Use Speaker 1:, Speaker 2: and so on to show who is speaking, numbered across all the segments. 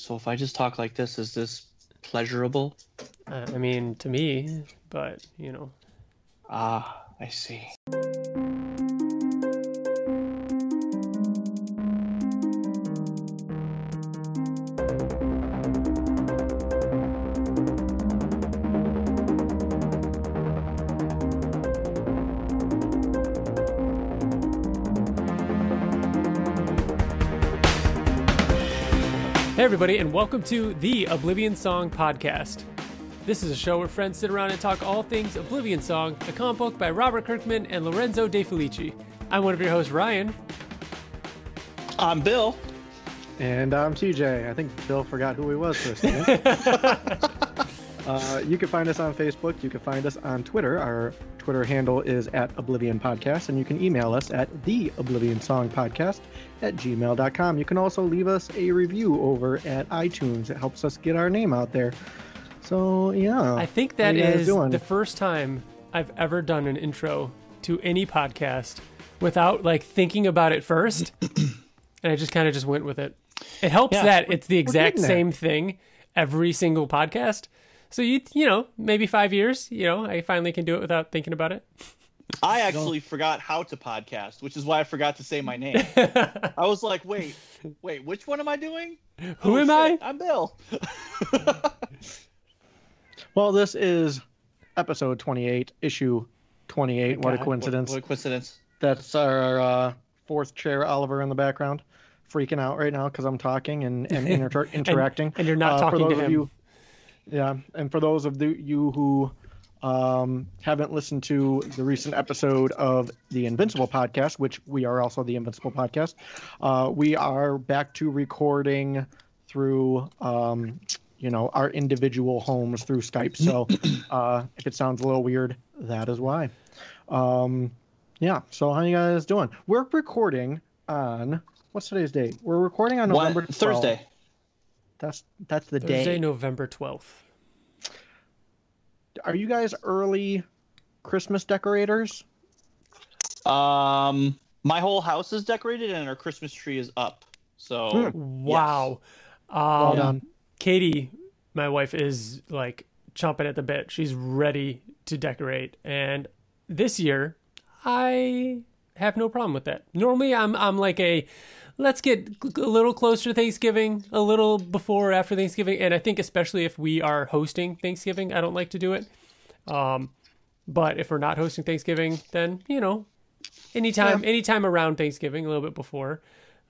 Speaker 1: So if I just talk like this, is this pleasurable?
Speaker 2: Uh, I mean, to me, but you know.
Speaker 1: Ah, I see.
Speaker 2: Everybody, and welcome to the Oblivion Song Podcast. This is a show where friends sit around and talk all things Oblivion Song, a comic book by Robert Kirkman and Lorenzo De Felici. I'm one of your hosts, Ryan.
Speaker 1: I'm Bill.
Speaker 3: And I'm TJ. I think Bill forgot who he was for a second. uh, you can find us on Facebook. You can find us on Twitter. Our Twitter handle is at Oblivion Podcast, and you can email us at the Oblivion Song Podcast at gmail.com. You can also leave us a review over at iTunes. It helps us get our name out there. So yeah,
Speaker 2: I think that is the first time I've ever done an intro to any podcast without like thinking about it first, and I just kind of just went with it. It helps yeah, that it's the exact same thing every single podcast. So you you know maybe five years, you know, I finally can do it without thinking about it.
Speaker 1: I actually forgot how to podcast, which is why I forgot to say my name. I was like, wait, wait, which one am I doing?
Speaker 2: Who oh, am shit,
Speaker 1: I? I'm Bill.
Speaker 3: well, this is episode 28, issue 28. what a coincidence.
Speaker 1: What, what, a coincidence.
Speaker 3: That's our uh, fourth chair, Oliver, in the background, freaking out right now because I'm talking and, and inter- interacting.
Speaker 2: and, and, you're not uh, talking to him.
Speaker 3: You, yeah, and for those of the, you who um, haven't listened to the recent episode of the Invincible podcast, which we are also the Invincible podcast, uh, we are back to recording through, um, you know, our individual homes through Skype. So uh, if it sounds a little weird, that is why. Um, yeah. So how you guys doing? We're recording on what's today's date? We're recording on November 12th.
Speaker 1: Thursday.
Speaker 3: That's that's the
Speaker 2: Thursday,
Speaker 3: day.
Speaker 2: Thursday, November twelfth
Speaker 3: are you guys early Christmas decorators?
Speaker 1: Um, my whole house is decorated and our Christmas tree is up. So
Speaker 2: hmm. wow, yes. um, well done. Katie, my wife is like chomping at the bit. She's ready to decorate, and this year I have no problem with that. Normally, I'm I'm like a let's get a little closer to Thanksgiving, a little before or after Thanksgiving, and I think especially if we are hosting Thanksgiving, I don't like to do it. Um, but if we're not hosting Thanksgiving, then you know, anytime, yeah. anytime around Thanksgiving, a little bit before.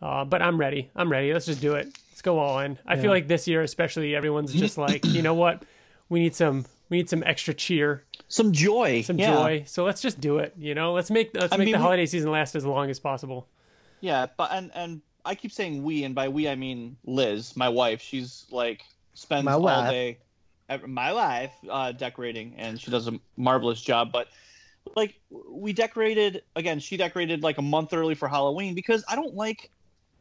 Speaker 2: Uh, but I'm ready. I'm ready. Let's just do it. Let's go all in. I yeah. feel like this year, especially, everyone's just like, you know what? We need some. We need some extra cheer,
Speaker 1: some joy,
Speaker 2: some yeah. joy. So let's just do it. You know, let's make let's I make mean, the holiday season last as long as possible.
Speaker 1: Yeah, but and and I keep saying we, and by we I mean Liz, my wife. She's like spends my all wife. day, my life, uh, decorating, and she does a marvelous job. But like we decorated again, she decorated like a month early for Halloween because I don't like.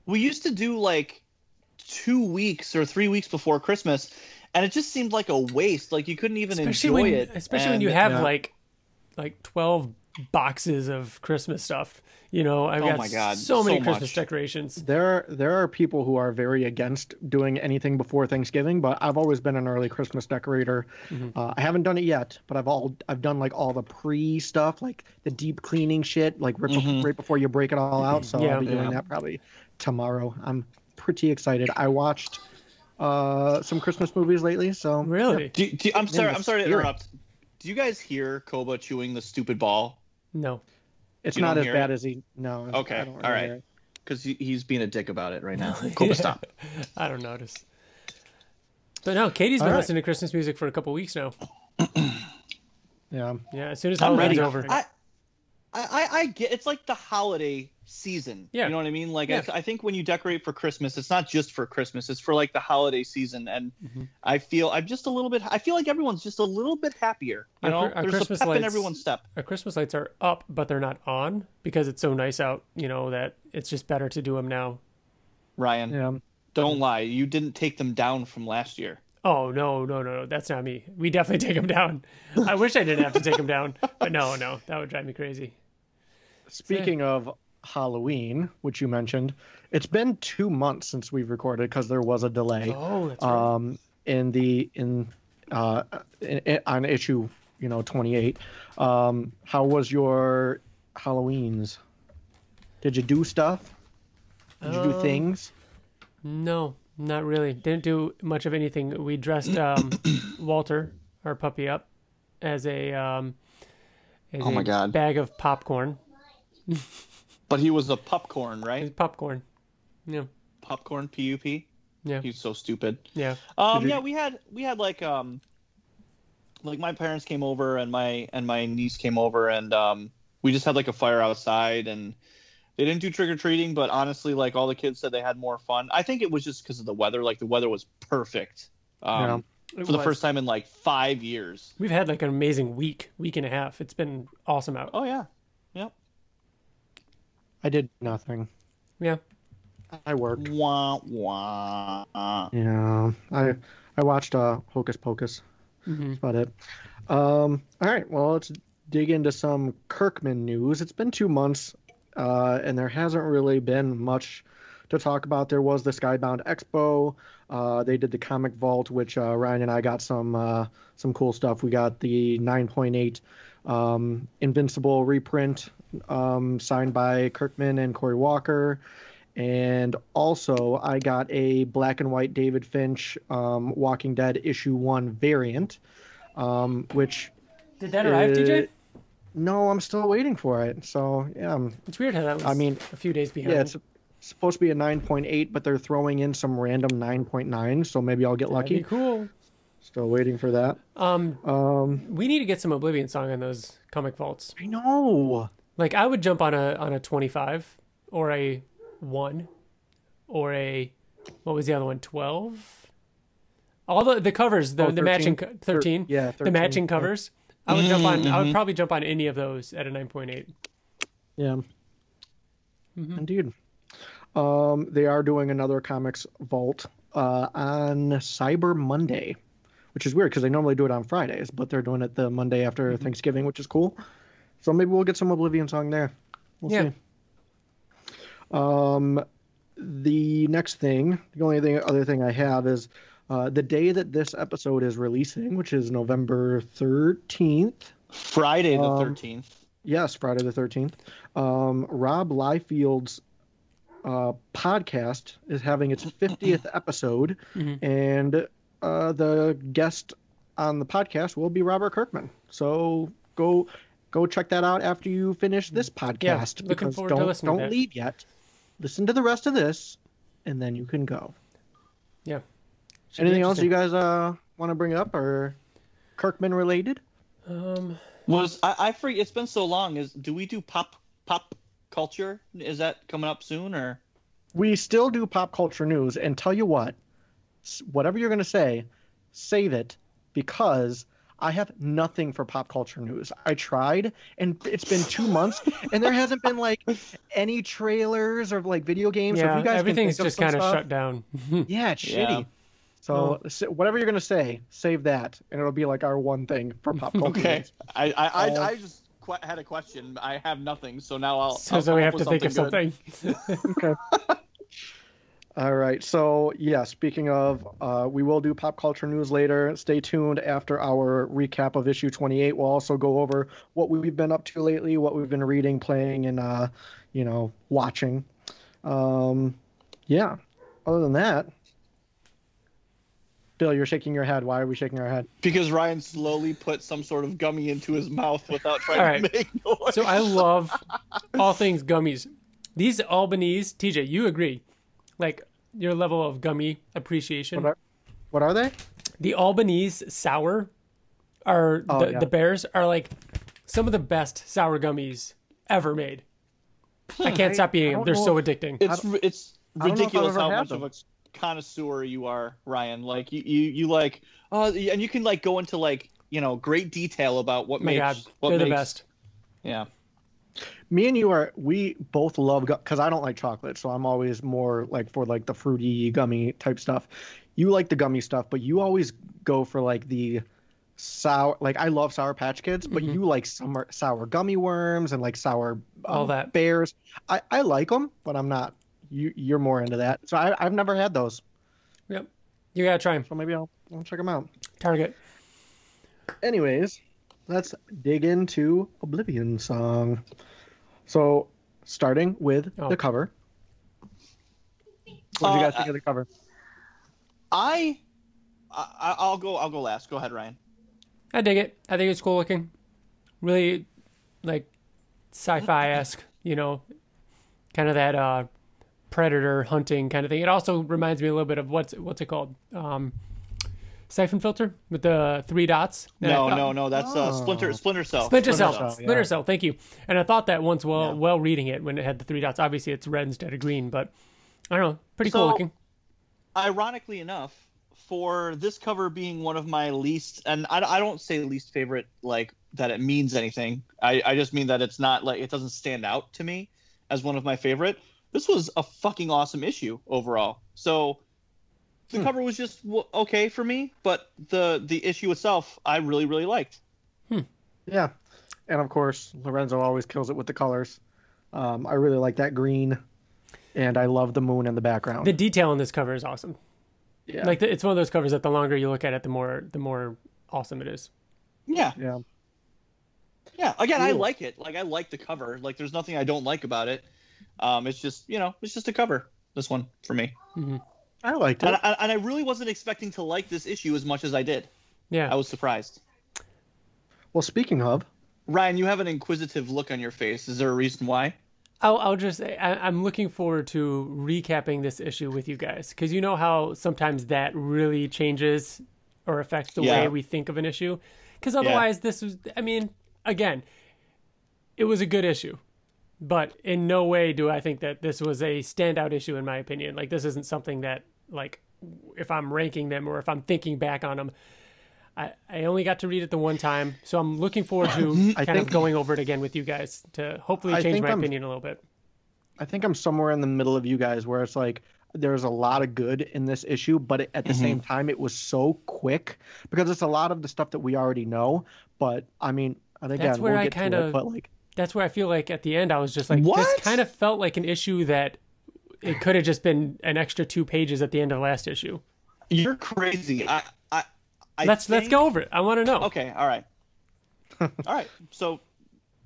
Speaker 1: We used to do like two weeks or three weeks before Christmas, and it just seemed like a waste. Like you couldn't even especially
Speaker 2: enjoy
Speaker 1: when, it,
Speaker 2: especially and, when you have yeah. like like twelve boxes of Christmas stuff. You know, I've oh got my God, so many so Christmas much. decorations.
Speaker 3: There, there are people who are very against doing anything before Thanksgiving, but I've always been an early Christmas decorator. Mm-hmm. Uh, I haven't done it yet, but I've all I've done like all the pre stuff, like the deep cleaning shit, like right, mm-hmm. right before you break it all out. So yeah, I'll be yeah. doing that probably tomorrow. I'm pretty excited. I watched uh, some Christmas movies lately, so
Speaker 2: really.
Speaker 1: Yeah. Do, do, I'm sorry. I'm sorry to interrupt. Do you guys hear Koba chewing the stupid ball?
Speaker 2: No.
Speaker 3: It's you not as bad it? as he. No.
Speaker 1: Okay. Really All right. Because he's being a dick about it right now. Cool. yeah. Stop.
Speaker 2: I don't notice. But no, Katie's been right. listening to Christmas music for a couple weeks now.
Speaker 3: yeah.
Speaker 2: Yeah. As soon as Halloween's over.
Speaker 1: I, I, I get it's like the holiday season. Yeah. You know what I mean? Like yeah. I, I, think when you decorate for Christmas, it's not just for Christmas. It's for like the holiday season, and mm-hmm. I feel I'm just a little bit. I feel like everyone's just a little bit happier. You know, our, our there's Christmas a pep lights, in everyone's step.
Speaker 2: Our Christmas lights are up, but they're not on because it's so nice out. You know that it's just better to do them now.
Speaker 1: Ryan, yeah. don't lie. You didn't take them down from last year.
Speaker 2: Oh no, no, no, no! That's not me. We definitely take them down. I wish I didn't have to take them down, but no, no, that would drive me crazy.
Speaker 3: Speaking of Halloween, which you mentioned, it's been two months since we've recorded because there was a delay.
Speaker 2: Oh, that's right.
Speaker 3: Um, in the in, uh, in, in on issue you know 28. Um, how was your Halloweens? Did you do stuff? Did you do
Speaker 2: Um,
Speaker 3: things?
Speaker 2: No, not really. Didn't do much of anything. We dressed um, Walter, our puppy, up as a um, as
Speaker 1: Oh my
Speaker 2: a
Speaker 1: God.
Speaker 2: bag of popcorn.
Speaker 1: But he was a popcorn,
Speaker 2: It's
Speaker 1: right?
Speaker 2: popcorn. Yeah,
Speaker 1: Popcorn, P-U-P.
Speaker 2: yeah,
Speaker 1: He's so stupid.
Speaker 2: yeah.
Speaker 1: Um,
Speaker 3: you-
Speaker 1: yeah, we had we had like um, like my parents came over and my and my niece came over and um, we just had like a fire outside and they didn't do trick or treating, but honestly, like all the kids said they had more fun. I think it was just because of the weather. Like the weather was perfect. Um,
Speaker 2: It
Speaker 1: for the first time in like five years.
Speaker 2: We've had like an amazing week, week and a half. It's been awesome out.
Speaker 1: Oh yeah, yep.
Speaker 3: I did nothing.
Speaker 2: Yeah.
Speaker 3: I worked.
Speaker 1: Wah wah.
Speaker 3: Yeah, I I watched uh, Hocus Pocus.
Speaker 2: hmm
Speaker 3: That's about it. Um, all right, well, let's dig into some Kirkman news. It's been two months, uh, and there hasn't really been much to talk about. There was the Skybound Expo. Uh, they did the Comic Vault, which uh, Ryan and I got some uh, some cool stuff. We got the 9.8 um, Invincible reprint um, signed by Kirkman and Cory Walker. And also, I got a black and white David Finch um, Walking Dead issue one variant, um, which
Speaker 2: Did that arrive, TJ?
Speaker 3: No, I'm still waiting for it. So yeah, I'm,
Speaker 2: It's weird how that was.
Speaker 3: I mean,
Speaker 2: a few days behind.
Speaker 3: yeah, it's supposed to be a 9.8, but they're throwing in some random 9.9, so maybe I'll get
Speaker 2: That'd
Speaker 3: lucky.
Speaker 2: be cool.
Speaker 3: Still waiting for that.
Speaker 2: Um,
Speaker 3: Um,
Speaker 2: we need to get some Oblivion song on those comic vaults.
Speaker 3: I know.
Speaker 2: Like I would jump on a on a twenty five or a one or a what was the other one 12. All the the covers, the
Speaker 3: Oh,
Speaker 2: the matching
Speaker 3: 13?
Speaker 2: co- thirteen,
Speaker 3: yeah,
Speaker 2: the
Speaker 3: 13,
Speaker 2: matching
Speaker 3: yeah.
Speaker 2: Covers. I would jump on. I would
Speaker 1: Mhm.
Speaker 2: probably jump on any of those at a nine point eight.
Speaker 3: Yeah.
Speaker 2: Mhm.
Speaker 3: Indeed. Um, they are doing another comics vault uh, on Cyber Monday, which is weird because they normally do it on Fridays, but they're doing it the Monday after
Speaker 2: Mm-hmm.
Speaker 3: Thanksgiving, which is cool. So maybe we'll get some Oblivion song there. We'll
Speaker 2: Yeah.
Speaker 3: see. Um, the next thing, the only thing, other thing I have is uh, the day that this episode is releasing, which is November 13th.
Speaker 1: Friday the
Speaker 3: Um,
Speaker 1: thirteenth.
Speaker 3: Yes, Friday the 13th. Um, Rob Liefeld's uh, podcast is having its 50th episode,
Speaker 2: Mhm.
Speaker 3: and uh, the guest on the podcast will be Robert Kirkman. So go go check that out after you finish this podcast.
Speaker 2: looking
Speaker 3: because
Speaker 2: forward
Speaker 3: don't,
Speaker 2: listening
Speaker 3: Don't
Speaker 2: that.
Speaker 3: leave yet. Listen to the rest of this, and then you can go.
Speaker 2: Yeah. Should
Speaker 3: Anything else you guys uh, want to bring up or Kirkman related?
Speaker 2: Um,
Speaker 1: Was I, I forget? It's been so long. Is do we do pop pop culture? Is that coming up soon or?
Speaker 3: we still do pop culture news and tell you what whatever you're going to say save it because i have nothing for pop culture news i tried and it's been two months and there hasn't been like any trailers or like video games so if
Speaker 2: yeah,
Speaker 3: you guys
Speaker 2: everything's
Speaker 3: think of
Speaker 2: just kind of shut down.
Speaker 3: yeah it's
Speaker 1: Yeah.
Speaker 3: shitty so s- whatever you're going to say save that and it'll be like our one thing for pop culture
Speaker 1: Okay. I I, I,
Speaker 3: Uh,
Speaker 1: I just qu- had a question. I have nothing, so now I'll.
Speaker 2: so,
Speaker 1: I'll
Speaker 2: so we have to think of
Speaker 1: good.
Speaker 2: something.
Speaker 3: okay. All right. So, yeah, speaking of, uh, we will do pop culture news later. Stay tuned after our recap of issue 28. We'll also go over what we've been up to lately, what we've been reading, playing, and, uh, you know, watching. Um, yeah. Other than that, Bill, you're shaking your head. Why are we shaking our head?
Speaker 1: Because Ryan slowly put some sort of gummy into his mouth without trying
Speaker 2: All
Speaker 1: to
Speaker 2: right.
Speaker 1: make noise.
Speaker 2: So I love all things gummies. These Albanese, TJ, you agree? Like your level of gummy appreciation.
Speaker 3: What are, what are they?
Speaker 2: The Albanese sour are
Speaker 3: Oh,
Speaker 2: the,
Speaker 3: yeah.
Speaker 2: the bears are like some of the best sour gummies ever made. I can't
Speaker 3: I-
Speaker 2: stop eating them. They're so
Speaker 3: if-
Speaker 2: addicting.
Speaker 1: it's it's
Speaker 3: I don't know if I've
Speaker 1: ridiculous how much
Speaker 3: them.
Speaker 1: of a connoisseur you are, Ryan. Like you you, you like oh, and you can like go into like you know great detail about what
Speaker 2: Oh my
Speaker 1: makes
Speaker 2: God,
Speaker 1: what
Speaker 2: they're the
Speaker 1: makes
Speaker 2: best.
Speaker 1: yeah.
Speaker 3: me and you are we both love because i don't like chocolate so i'm always more like for like the fruity gummy type stuff you like the gummy stuff but you always go for like the sour like I love sour patch kids, but mm-hmm. you like summer sour gummy worms and like sour um,
Speaker 2: all that
Speaker 3: bears. I I like them, but I'm not you you're more into that. So I I've never had those.
Speaker 2: Yep. You got to try them.
Speaker 3: So maybe I'll I'll check them out.
Speaker 2: Target.
Speaker 3: Anyways, let's dig into Oblivion Song. So, starting with oh. the cover. What do you guys uh, think of the cover?
Speaker 1: I, I, I'll go. I'll go last. Go ahead, Ryan.
Speaker 2: I dig it. I think it's cool looking. Really, like sci-fi esque. You know, kind of that uh, predator hunting kind of thing. It also reminds me a little bit of what's what's it called? Um, Syphon Filter with the three dots.
Speaker 1: no, thought, no, no. That's uh, Splinter Splinter Cell.
Speaker 2: Splinter, Cell. Cell. Splinter yeah. Cell. Thank you. And I thought that once while yeah. while reading it when it had the three dots. Obviously, it's red instead of green, but I don't know. Pretty so, cool looking.
Speaker 1: Ironically enough, for this cover being one of my least, and I, I don't say least favorite like that it means anything. I, I just mean that it's not like it doesn't stand out to me as one of my favorite. This was a fucking awesome issue overall. So the hmm. cover was just okay for me, but the the issue itself I really really liked.
Speaker 3: Hmm. Yeah, and of course Lorenzo always kills it with the colors. Um, I really like that green, and I love the moon in the background.
Speaker 2: The detail in this cover is awesome. Yeah, like the, it's one of those covers that the longer you look at it, the more the more awesome it is.
Speaker 1: Yeah.
Speaker 3: Yeah.
Speaker 1: Yeah. Again, cool. I like it. Like I like the cover. Like there's nothing I don't like about it. Um, it's just you know it's just a cover. This one for me.
Speaker 2: Mm-hmm.
Speaker 3: I liked it, and
Speaker 1: I, and I really wasn't expecting to like this issue as much as I did.
Speaker 2: Yeah,
Speaker 1: I was surprised.
Speaker 3: Well, speaking of,
Speaker 1: Ryan, you have an inquisitive look on your face. Is there a reason why?
Speaker 2: I'll, I'll just say I, am looking forward to recapping this issue with you guys because you know how sometimes that really changes or affects the yeah. way we think of an issue. Because otherwise, yeah. this was I mean, again, it was a good issue but in no way do I think that this was a standout issue in my opinion. Like this isn't something that like if I'm ranking them or if I'm thinking back on them. I, I only got to read it the one time, so I'm looking forward to kind think, of going over it again with you guys to hopefully change my I'm, opinion a little bit.
Speaker 3: I think I'm somewhere in the middle of you guys where it's like there's a lot of good in this issue, but at the mm-hmm. same time, it was so quick because it's a lot of the stuff that we already know. But I mean, I think
Speaker 2: that's where
Speaker 3: we'll
Speaker 2: I kind of, but like, that's where I feel like at the end I was just like, what? this kind of felt like an issue that it could have just been an extra two pages at the end of the last issue.
Speaker 1: You're crazy. I, I, I
Speaker 2: let's
Speaker 1: think...
Speaker 2: let's go over it. I want to know.
Speaker 1: Okay, all right, all right. So,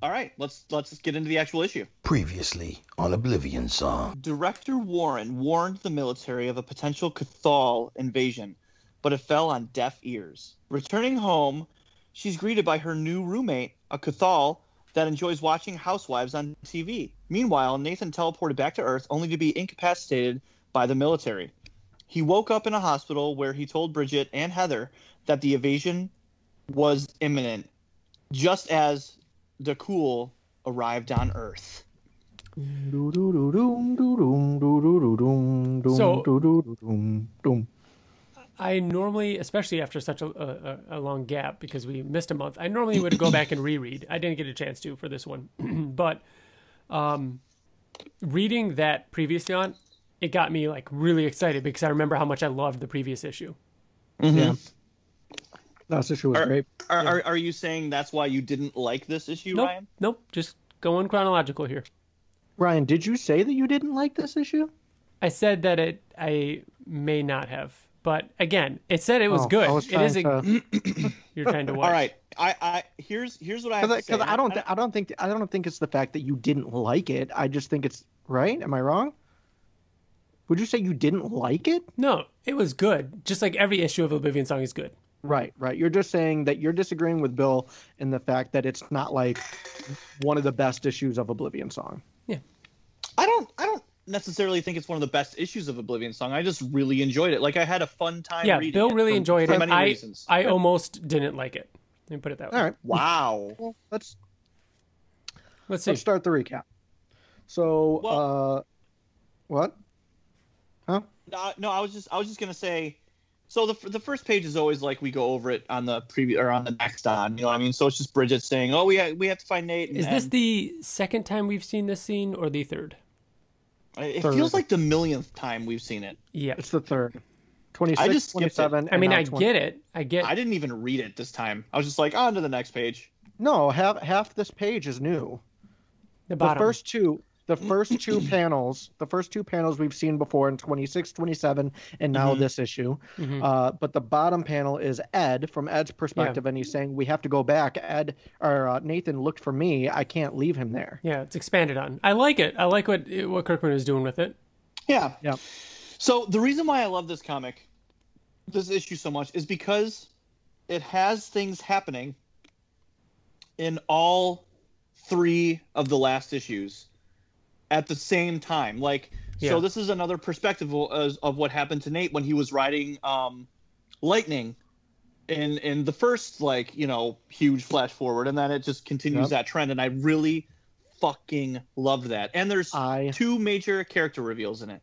Speaker 1: all right, let's let's get into the actual issue.
Speaker 4: Previously on Oblivion Song,
Speaker 1: Director Warren warned the military of a potential Cathal invasion, but it fell on deaf ears. Returning home, she's greeted by her new roommate, a Cathal that enjoys watching housewives on TV. Meanwhile, Nathan teleported back to Earth only to be incapacitated by the military. He woke up in a hospital where he told Bridget and Heather that the invasion was imminent, just as the cool arrived on Earth.
Speaker 2: So, I normally, especially after such a, a, a, long gap because we missed a month, I normally would go back and reread. I didn't get a chance to for this one, but um, reading that previously on, it got me like really excited because I remember how much I loved the previous issue.
Speaker 3: Mm-hmm. Yeah, last issue was
Speaker 1: are,
Speaker 3: great.
Speaker 1: Are, yeah. are, are you saying that's why you didn't like this issue,
Speaker 2: nope,
Speaker 1: Ryan?
Speaker 2: Nope, just going chronological here.
Speaker 3: Ryan, did you say that you didn't like this issue?
Speaker 2: I said that it I may not have. But again, it said it was oh, good. Was it is. A, to... you're trying to watch.
Speaker 1: All right. I, I here's here's what I have.
Speaker 3: Because I don't th- I don't think I don't think it's the fact that you didn't like it. I just think it's right. Am I wrong? Would you say you didn't like it?
Speaker 2: No, it was good. Just like every issue of Oblivion Song is good.
Speaker 3: Right, right. You're just saying that you're disagreeing with Bill in the fact that it's not like one of the best issues of Oblivion Song.
Speaker 2: Yeah.
Speaker 1: I don't I don't necessarily think it's one of the best issues of Oblivion Song. I just really enjoyed it. Like I had a fun time.
Speaker 2: Yeah, Bill really for, enjoyed for it. Many I reasons. I almost didn't like it. Let me put it that way.
Speaker 3: All right.
Speaker 1: Wow.
Speaker 3: well, let's
Speaker 2: let's see.
Speaker 3: Let's start the recap. So, well, uh, what? Huh?
Speaker 1: Uh, no, I was just I was just gonna say. So the the first page is always like we go over it on the previous or on the next on. You know what I mean? So it's just Bridget saying, "Oh, we ha- we have to find Nate."
Speaker 2: And, is this the second time we've seen this scene or the third?
Speaker 1: It third. feels like the millionth time we've seen it.
Speaker 2: Yeah,
Speaker 3: it's the third. 26, I just 27.
Speaker 2: I mean, I 20. get it. I get.
Speaker 1: I didn't even read it this time. I was just like, on to the next page.
Speaker 3: No, half half this page is new. The, the first two, the first two panels, the first two panels we've seen before in 26, 27, and now mm-hmm. this issue. Mm-hmm. Uh, but the bottom panel is Ed from Ed's perspective, yeah. and he's saying we have to go back. Ed or uh, Nathan looked for me. I can't leave him there.
Speaker 2: Yeah, it's expanded on. I like it. I like what what Kirkman is doing with it.
Speaker 1: Yeah,
Speaker 3: yeah.
Speaker 1: So the reason why I love this comic, this issue so much, is because it has things happening in all three of the last issues at the same time. Like, yeah. so this is another perspective of, of, what happened to Nate when he was riding um, Lightning in in the first like you know huge flash forward, and then it just continues yep. that trend. And I really fucking love that. And there's I... two major character reveals in it.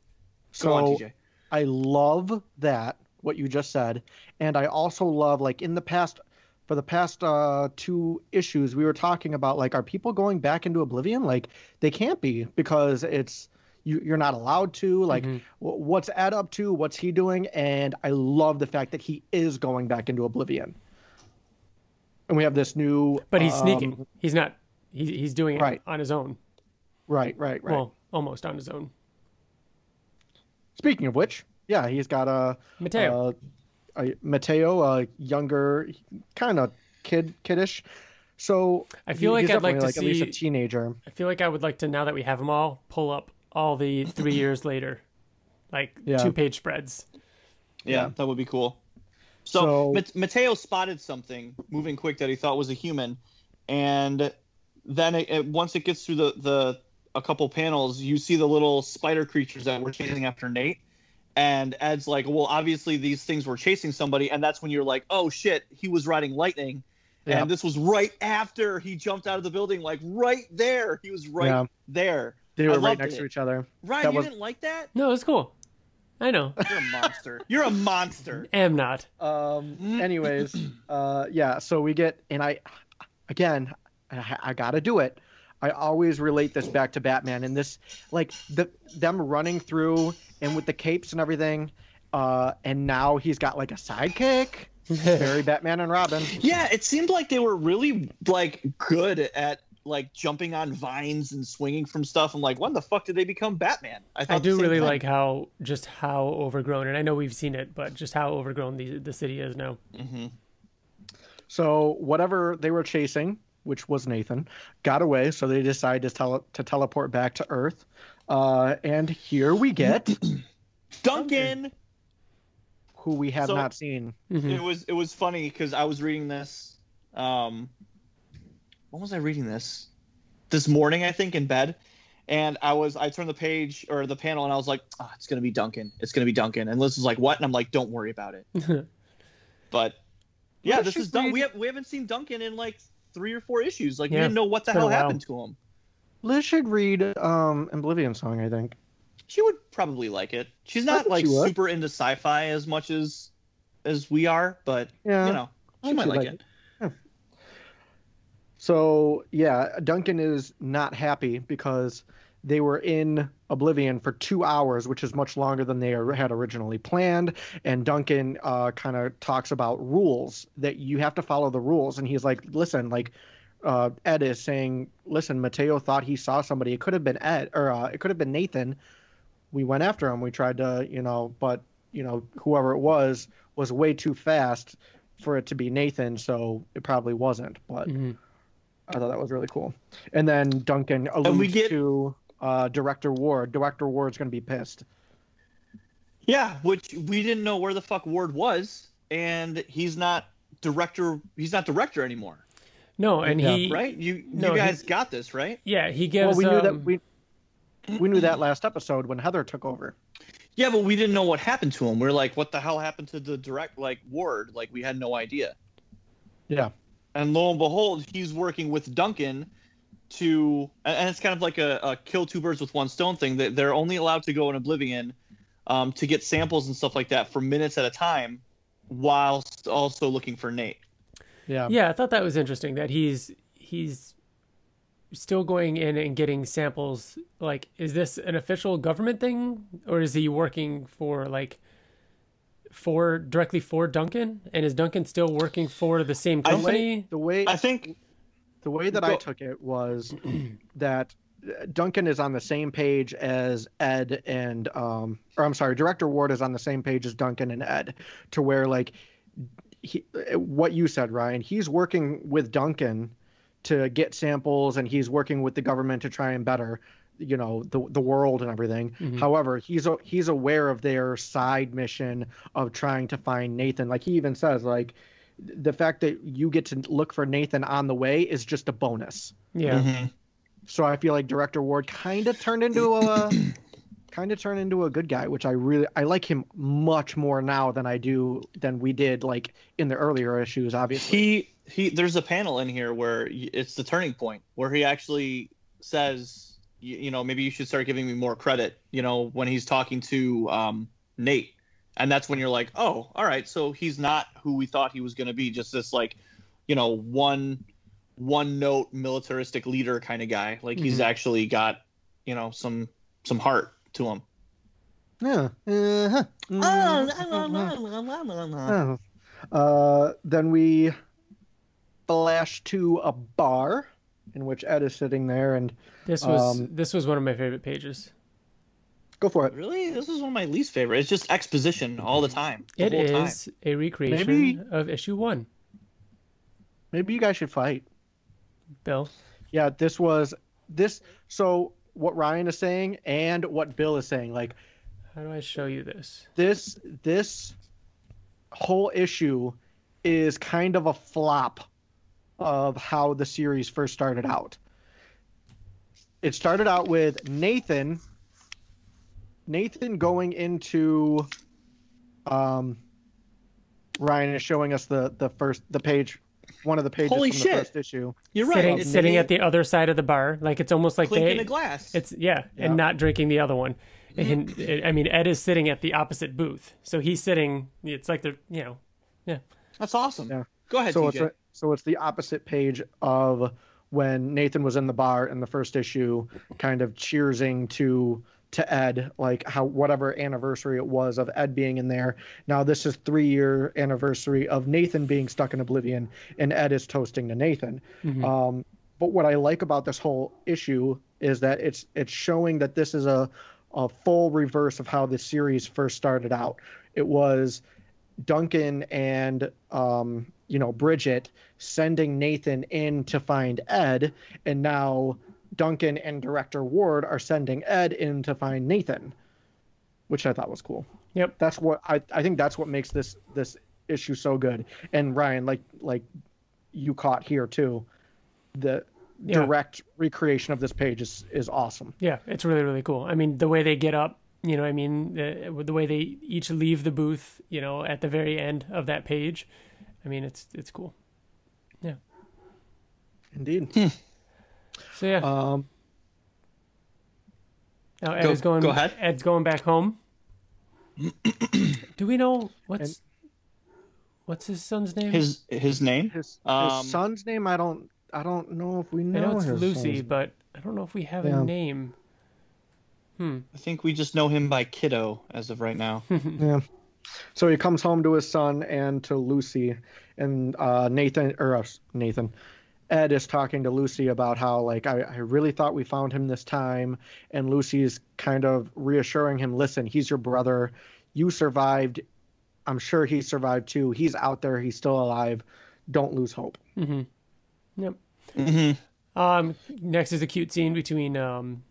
Speaker 3: So on, TJ. I love that what you just said, and I also love like in the past for the past uh, two issues we were talking about like are people going back into oblivion? Like they can't be because it's you, you're not allowed to. Like mm-hmm. w- what's ed up to? What's he doing? And i love the fact that he is going back into oblivion. And we have this new
Speaker 2: but he's um, sneaking he's not he's, he's doing it right. on his own.
Speaker 3: Right right right.
Speaker 2: Well almost on his own.
Speaker 3: Speaking of which yeah he's got a
Speaker 2: mateo.
Speaker 3: a Mateo, a younger, kind of kid kiddish. So
Speaker 2: I feel like I'd like to
Speaker 3: like
Speaker 2: see
Speaker 3: at least a teenager.
Speaker 2: I feel like I would like to now that we have them all pull up all the three years later, like yeah. two page spreads.
Speaker 1: Yeah, yeah, that would be cool. So, so Mateo spotted something moving quick that he thought was a human, and then it, it, once it gets through the the a couple panels, you see the little spider creatures that were chasing after Nate and Ed's like, well, obviously these things were chasing somebody, and that's when you're like, oh shit, he was riding lightning, yeah. and this was right after he jumped out of the building, like right there, he was right yeah. there.
Speaker 3: They were right next it. to each other.
Speaker 1: Ryan, that you was... didn't like that?
Speaker 2: No, it's cool. I know.
Speaker 1: You're a monster. You're a monster.
Speaker 2: Am not.
Speaker 3: Um. Anyways, uh, yeah. So we get, and I, again, I, I gotta do it. I always relate this back to Batman and this like the them running through and with the capes and everything. Uh, and now he's got like a sidekick. Very Batman and Robin.
Speaker 1: Yeah, it seemed like they were really like good at like jumping on vines and swinging from stuff. I'm like, when the fuck did they become Batman?
Speaker 2: I, I do really thing. like how just how overgrown, and I know we've seen it, but just how overgrown the the city is now.
Speaker 1: Mm-hmm.
Speaker 3: So whatever they were chasing, which was Nathan, got away. So they decided to, tele- to teleport back to Earth. Uh, and here we get
Speaker 1: Duncan,
Speaker 3: who we have so, not seen.
Speaker 1: Mm-hmm. It was it was funny because I was reading this. Um, when was I reading this? This morning, I think, in bed. And I was I turned the page or the panel and I was like, oh, it's gonna be Duncan. It's gonna be Duncan. And Liz was like, what? And I'm like, don't worry about it. but yeah, this is done. We have we haven't seen Duncan in like three or four issues. Like yeah, we didn't know what the hell happened to him.
Speaker 3: Liz should read um Oblivion Song. I think
Speaker 1: she would probably like it. She's not like super into sci-fi as much as as we are, but yeah, you know, she might like, like, it. it.
Speaker 3: So yeah, Duncan is not happy because they were in Oblivion for two hours, which is much longer than they had originally planned. And Duncan uh, kind of talks about rules that you have to follow the rules. And he's like, listen, like uh, Ed is saying, listen, Mateo thought he saw somebody. It could have been Ed, or uh, it could have been Nathan. We went after him. We tried to, you know, but you know, whoever it was was way too fast for it to be Nathan, so it probably wasn't. But mm-hmm. I thought that was really cool. And then Duncan alludes get... to uh, Director Ward. Director Ward's going to be pissed.
Speaker 1: Yeah, which we didn't know where the fuck Ward was, and he's not director. He's not director anymore.
Speaker 2: No, and
Speaker 1: yeah.
Speaker 2: he
Speaker 1: right. You no, you guys he, got this right.
Speaker 2: Yeah, he gives.
Speaker 3: Well, we knew
Speaker 2: um,
Speaker 3: that we we knew that last episode when Heather took over.
Speaker 1: Yeah, but we didn't know what happened to him. We are like, what the hell happened to the direct like Ward? Like we had no idea.
Speaker 3: Yeah.
Speaker 1: And lo and behold, he's working with Duncan to, and it's kind of like a, a kill two birds with one stone thing. That they're only allowed to go in Oblivion um, to get samples and stuff like that for minutes at a time, whilst also looking for Nate.
Speaker 2: Yeah. Yeah, I thought that was interesting that he's he's still going in and getting samples. Like, is this an official government thing, or is he working for like for directly for Duncan? And is Duncan still working for the same company?
Speaker 3: The way
Speaker 1: I think
Speaker 3: the way that I took it was that Duncan is on the same page as Ed and um or I'm sorry, Director Ward is on the same page as Duncan and Ed to where like he, what you said, Ryan, he's working with Duncan to get samples and he's working with the government to try and better you know the the world and everything. Mm-hmm. However, he's he's aware of their side mission of trying to find Nathan. Like he even says like the fact that you get to look for Nathan on the way is just a bonus.
Speaker 2: Yeah. Mm-hmm.
Speaker 3: So I feel like Director Ward kind of turned into a kind of turned into a good guy, which I really I like him much more now than I do than we did like in the earlier issues. Obviously,
Speaker 1: he he. There's a panel in here where it's the turning point where he actually says, you, you know, maybe you should start giving me more credit. You know, when he's talking to um, Nate, and that's when you're like, oh, all right, so he's not who we thought he was going to be, just this like, you know, one one note militaristic leader kind of guy. Like mm-hmm. he's actually got, you know, some some heart to him.
Speaker 3: Yeah. Uh-huh. Uh-huh. Uh, then we flash to a bar in which Ed is sitting there, and
Speaker 2: this was um, this was one of my favorite pages.
Speaker 3: Go for it.
Speaker 1: Really, this is one of my least favorite. It's just exposition all the time.
Speaker 2: The it is time. a recreation Maybe... of issue one.
Speaker 3: Maybe you guys should fight.
Speaker 2: Bill.
Speaker 3: Yeah, this was this. So what Ryan is saying and what Bill is saying, like,
Speaker 2: how do I show you this?
Speaker 3: This this whole issue is kind of a flop of how the series first started out. It started out with Nathan Nathan going into um Ryan is showing us the the first the page one of the pages Holy from shit. the first issue.
Speaker 1: You're right.
Speaker 2: Sitting, sitting at the other side of the bar, like it's almost like
Speaker 1: Clinking
Speaker 2: they
Speaker 1: a glass.
Speaker 2: It's yeah, yeah, and not drinking the other one. And I mean, Ed is sitting at the opposite booth, so he's sitting. It's like they're you know, yeah.
Speaker 1: That's awesome. Yeah. Go ahead.
Speaker 3: So
Speaker 1: TJ.
Speaker 3: it's a, so it's the opposite page of when Nathan was in the bar in the first issue, kind of cheersing to to Ed, like how whatever anniversary it was of Ed being in there. Now this is three year anniversary of Nathan being stuck in oblivion, and Ed is toasting to Nathan. Mm-hmm. Um, but what I like about this whole issue is that it's it's showing that this is a a full reverse of how the series first started out. It was Duncan and um, you know Bridget sending Nathan in to find Ed, and now Duncan and Director Ward are sending Ed in to find Nathan, which I thought was cool.
Speaker 2: Yep.
Speaker 3: That's what I I think that's what makes this this issue so good. And Ryan, like like you caught here too, the yeah. direct recreation of this page is is awesome.
Speaker 2: Yeah, it's really really cool. I mean, the way they get up, you know, I mean, the, the way they each leave the booth, you know, at the very end of that page. I mean, it's it's cool. Yeah.
Speaker 3: Indeed.
Speaker 2: Hmm. So yeah. Um, now Ed go, is going.
Speaker 1: Go ahead.
Speaker 2: Ed's going back home. Do we know what's and, what's his son's name?
Speaker 1: His his name.
Speaker 3: His, um, his son's name. I don't. I don't know if we know.
Speaker 2: I know it's Lucy, but I don't know if we have yeah. a name. Hmm.
Speaker 1: I think we just know him by Kiddo as of right now.
Speaker 3: yeah. So he comes home to his son and to Lucy, and uh, Nathan or uh, Nathan, Ed is talking to Lucy about how like I, I really thought we found him this time, and Lucy's kind of reassuring him, "Listen, he's your brother. You survived. I'm sure he survived too. He's out there. He's still alive. Don't lose hope."
Speaker 2: Mm-hmm. Yep.
Speaker 1: Mm-hmm.
Speaker 2: Um. Next is a cute scene between um,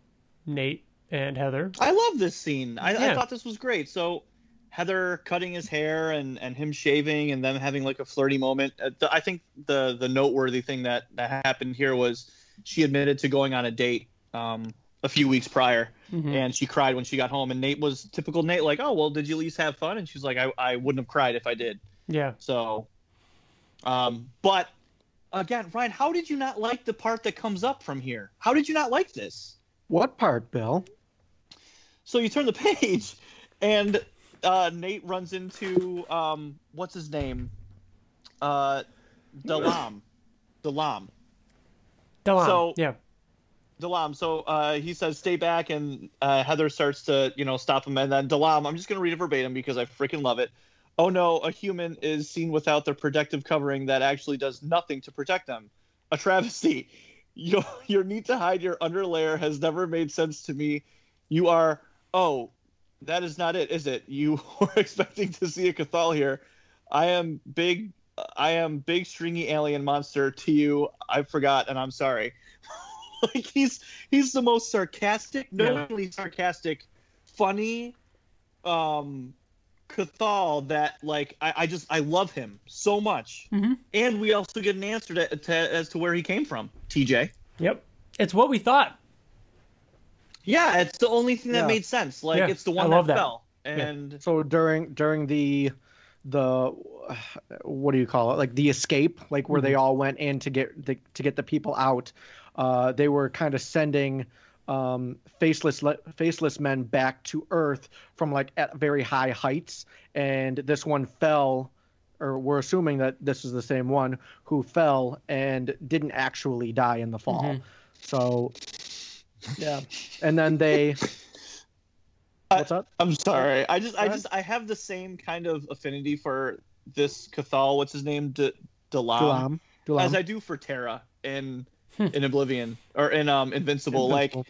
Speaker 2: Nate and Heather.
Speaker 1: I love this scene. I, yeah. I thought this was great. So Heather cutting his hair and, and him shaving and them having like a flirty moment. Uh, I think the the noteworthy thing that that happened here was she admitted to going on a date um, a few weeks prior, mm-hmm. and she cried when she got home. And Nate was typical Nate, like, "Oh well, did you at least have fun?" And she's like, "I I wouldn't have cried if I did."
Speaker 2: Yeah.
Speaker 1: So, um, but again, Ryan, how did you not like the part that comes up from here? How did you not like this?
Speaker 3: What part, Bill?
Speaker 1: So you turn the page, and uh, Nate runs into um, what's his name? Uh, Dalam. Dalam.
Speaker 2: Dalam. So, yeah.
Speaker 1: Dalam. So uh, he says, "Stay back," and uh, Heather starts to, you know, stop him, and then Dalam. I'm just gonna read it verbatim because I freaking love it. oh no, a human is seen without their protective covering that actually does nothing to protect them. A travesty. Your, your need to hide your underlayer has never made sense to me. You are, oh, that is not it, is it? You were expecting to see a Cathal here. I am big. I am big stringy alien monster to you. I forgot, and I'm sorry. like he's he's the most sarcastic, not only sarcastic, funny, um, Cathal that like I, I just I love him so much,
Speaker 2: mm-hmm.
Speaker 1: and we also get an answer to, to, as to where he came from. TJ.
Speaker 2: Yep, it's what we thought.
Speaker 1: Yeah, it's the only thing that yeah. made sense. Like yeah, it's the one that, that, fell. And
Speaker 3: yeah. so during during the the what do you call it? Like the escape, like where mm-hmm. they all went in to get the to get the people out. Uh, they were kind of sending um, faceless faceless men back to Earth from like at very high heights, and this one fell, or we're assuming that this is the same one who fell and didn't actually die in the fall. Mm-hmm. So, yeah, and then they.
Speaker 1: What's up? I, am sorry. I just, I just, I have the same kind of affinity for this Cathal. What's his name? D- Dalam, Dalam. As I do for Terra in hmm. in Oblivion or in um Invincible. Invincible. Like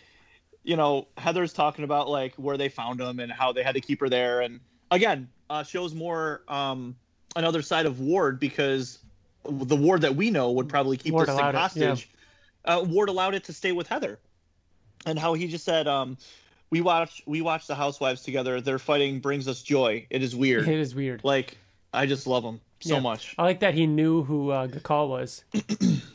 Speaker 1: you know, Heather's talking about like where they found him and how they had to keep her there, and again, uh, shows more um, another side of Ward because the Ward that we know would probably keep Ward this thing hostage. yeah. uh, Ward allowed it to stay with Heather, and how he just said, um, "We watch we watch the Housewives together. Their fighting brings us joy. It is weird.
Speaker 2: It is weird.
Speaker 1: Like I just love them so yeah. much.
Speaker 2: I like that he knew who uh, Gakal was.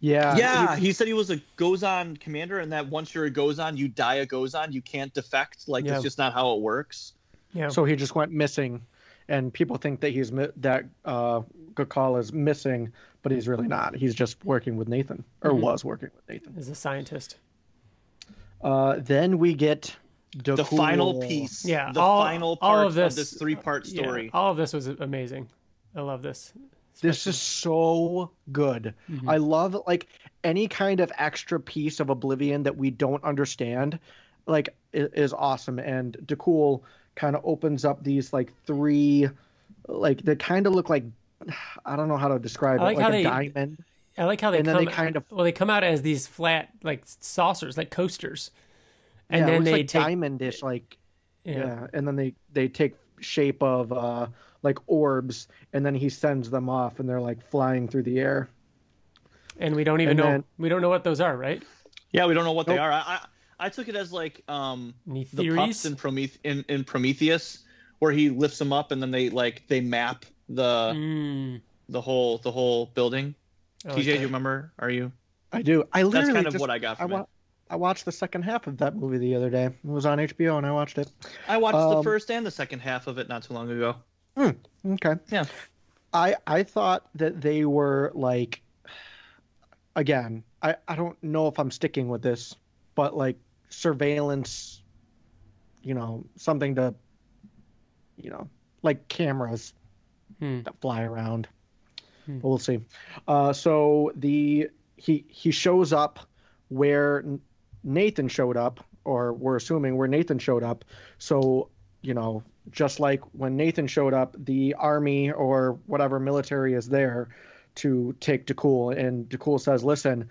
Speaker 3: Yeah.
Speaker 1: Yeah, he, he, said he was a Gozan commander, and that once you're a Gozan, you die a Gozan. You can't defect. Like yeah. that's just not how it works.
Speaker 3: Yeah. So he just went missing, and people think that he's that uh, Gakal is missing, but he's really not. He's just working with Nathan, or mm-hmm. was working with Nathan.
Speaker 2: As a scientist.
Speaker 3: Uh, then we get
Speaker 1: the final piece.
Speaker 2: Yeah,
Speaker 1: the all, final part all of this, this three-part story.
Speaker 2: Yeah, all of this was amazing. I love this.
Speaker 3: This is so good. Mm-hmm. I love like any kind of extra piece of Oblivion that we don't understand, like is awesome. And D'Cool kind of opens up these like three, like they kind of look like I don't know how to describe like it, like a they, diamond.
Speaker 2: I like how they and come, then they kind of well they come out as these flat like saucers, like coasters, and yeah, then they
Speaker 3: like
Speaker 2: take
Speaker 3: diamondish, like yeah. yeah, and then they they take shape of uh like orbs, and then he sends them off, and they're like flying through the air.
Speaker 2: And we don't even and know then, we don't know what those are, right?
Speaker 1: Yeah, we don't know what nope. they are. I, I, I took it as like um the pups in, Prometh- in in Prometheus, where he lifts them up and then they like they map the mm. the whole the whole building. TJ, okay. do you remember? Are you?
Speaker 3: I do. I literally
Speaker 1: that's kind of
Speaker 3: just,
Speaker 1: what I got from I wa- it.
Speaker 3: I watched the second half of that movie the other day. It was on HBO and I watched it.
Speaker 1: I watched um, the first and the second half of it not too long ago.
Speaker 3: Hmm, okay.
Speaker 1: Yeah.
Speaker 3: I I thought that they were like again, I, I don't know if I'm sticking with this, but like surveillance, you know, something to you know, like cameras hmm. that fly around. Hmm. But we'll see. Uh, so the he he shows up where Nathan showed up, or we're assuming where Nathan showed up. So you know, just like when Nathan showed up, the army or whatever military is there to take D'Cool, and D'Cool says, "Listen,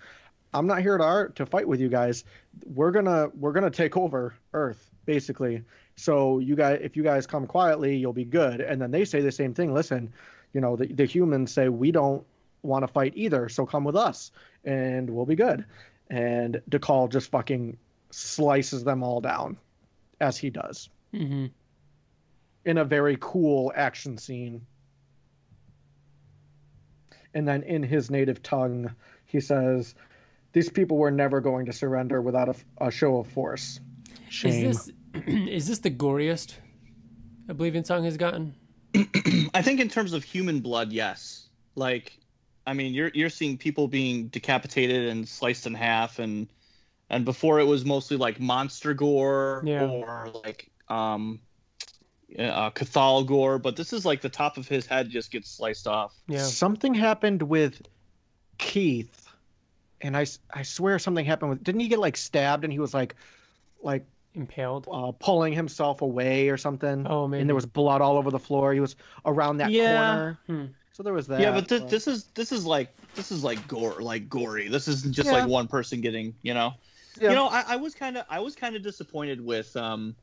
Speaker 3: I'm not here to to fight with you guys. We're gonna we're gonna take over Earth, basically. So you guys, if you guys come quietly, you'll be good." And then they say the same thing. Listen, you know, the, the humans say we don't want to fight either, so come with us, and we'll be good. And D'Cool just fucking slices them all down, as he does.
Speaker 2: Mm-hmm
Speaker 3: in a very cool action scene. And then in his native tongue, he says, These people were never going to surrender without a, a show of force. Shame.
Speaker 2: Is this, is this the goriest In song has gotten?
Speaker 1: I think in terms of human blood, yes. Like, I mean, you're you're seeing people being decapitated and sliced in half, and and before it was mostly like monster gore yeah. or like um uh, Cathal gore, but this is like the top of his head just gets sliced off.
Speaker 3: Yeah. Something happened with Keith, and I, I swear something happened with. Didn't he get like stabbed and he was like, like
Speaker 2: impaled,
Speaker 3: uh, pulling himself away or something.
Speaker 2: Oh man!
Speaker 3: And there was blood all over the floor. He was around that
Speaker 1: yeah.
Speaker 3: corner.
Speaker 2: Hmm.
Speaker 3: So there was that.
Speaker 1: Yeah, but th- this is this is like this is like gore, like gory. This isn't just
Speaker 3: Yeah.
Speaker 1: like one person getting, you know.
Speaker 3: Yeah.
Speaker 1: You know, I, I was kind of I was kind of disappointed with um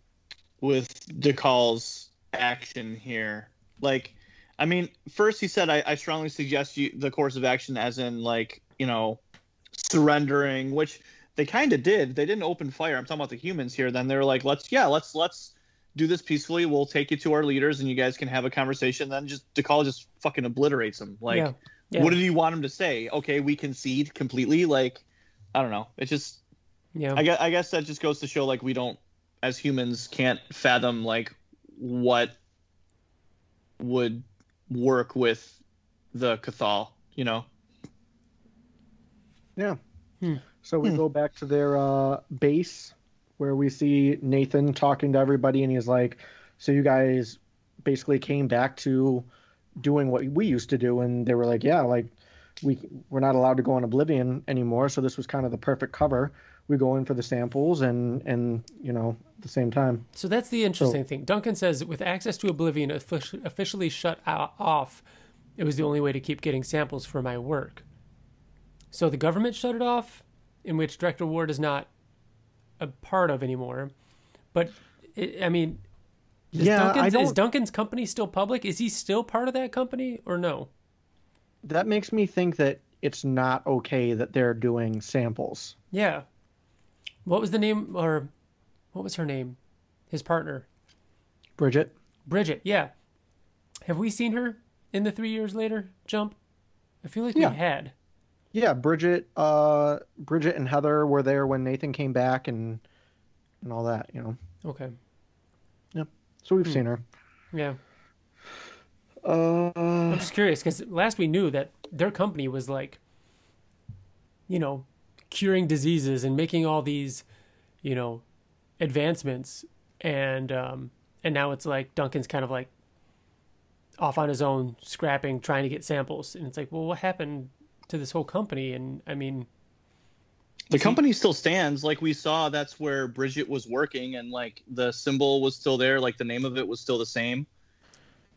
Speaker 1: with DeCall's action here. Like, I mean, first he said I, I strongly suggest you the course of action as in like you know surrendering, which they kind of did. They didn't open fire. I'm talking about the humans here. Then they're like, let's yeah, let's let's do this peacefully. We'll take you to our leaders, and you guys can have a conversation. Then just DeCall just fucking obliterates them. Like,
Speaker 2: yeah. Yeah.
Speaker 1: what did he want him to say? Okay, we concede completely. Like, I don't know. It's just
Speaker 2: yeah.
Speaker 1: I guess, I guess that just goes to show like we don't as humans can't fathom like what would work with the Cathal, you know.
Speaker 3: Yeah.
Speaker 2: Hmm.
Speaker 3: So we
Speaker 1: Hmm.
Speaker 3: go back to their uh, base where we see Nathan talking to everybody, and he's like, "So you guys basically came back to doing what we used to do," and they were like, "Yeah, like we we're not allowed to go on Oblivion anymore, so this was kind of the perfect cover. We go in for the samples, and and you know at the same time."
Speaker 2: So that's the interesting thing. Duncan says, with access to Oblivion officially shut off, it was the only way to keep getting samples for my work. So the government shut it off, in which Director Ward is not a part of anymore. But it, I mean, is,
Speaker 3: Yeah, I
Speaker 2: Duncan's, is
Speaker 3: don't-
Speaker 2: Duncan's company still public? Is he still part of that company or no?
Speaker 3: That makes me think that it's not okay that they're doing samples.
Speaker 2: Yeah. What was the name, or what was her name? His partner,
Speaker 3: Bridget.
Speaker 2: Bridget. Yeah. Have we seen her in the three years later jump? I feel like
Speaker 3: Yeah.
Speaker 2: we had.
Speaker 3: Yeah, Bridget, uh, Bridget and Heather were there when Nathan came back and and all that, you know.
Speaker 2: Okay. Yep.
Speaker 3: So
Speaker 2: Hmm.
Speaker 3: we've seen her.
Speaker 2: Yeah.
Speaker 3: Uh,
Speaker 2: I'm just curious because last we knew that their company was like, you know, curing diseases and making all these, you know, advancements, and um, and now it's like Duncan's kind of like off on his own, scrapping, trying to get samples, and it's like, well, what happened to this whole company? And I mean,
Speaker 1: The
Speaker 2: Is he-
Speaker 1: company still stands. Like we saw, that's where Bridget was working, and like the symbol was still there. Like the name of it was still the same.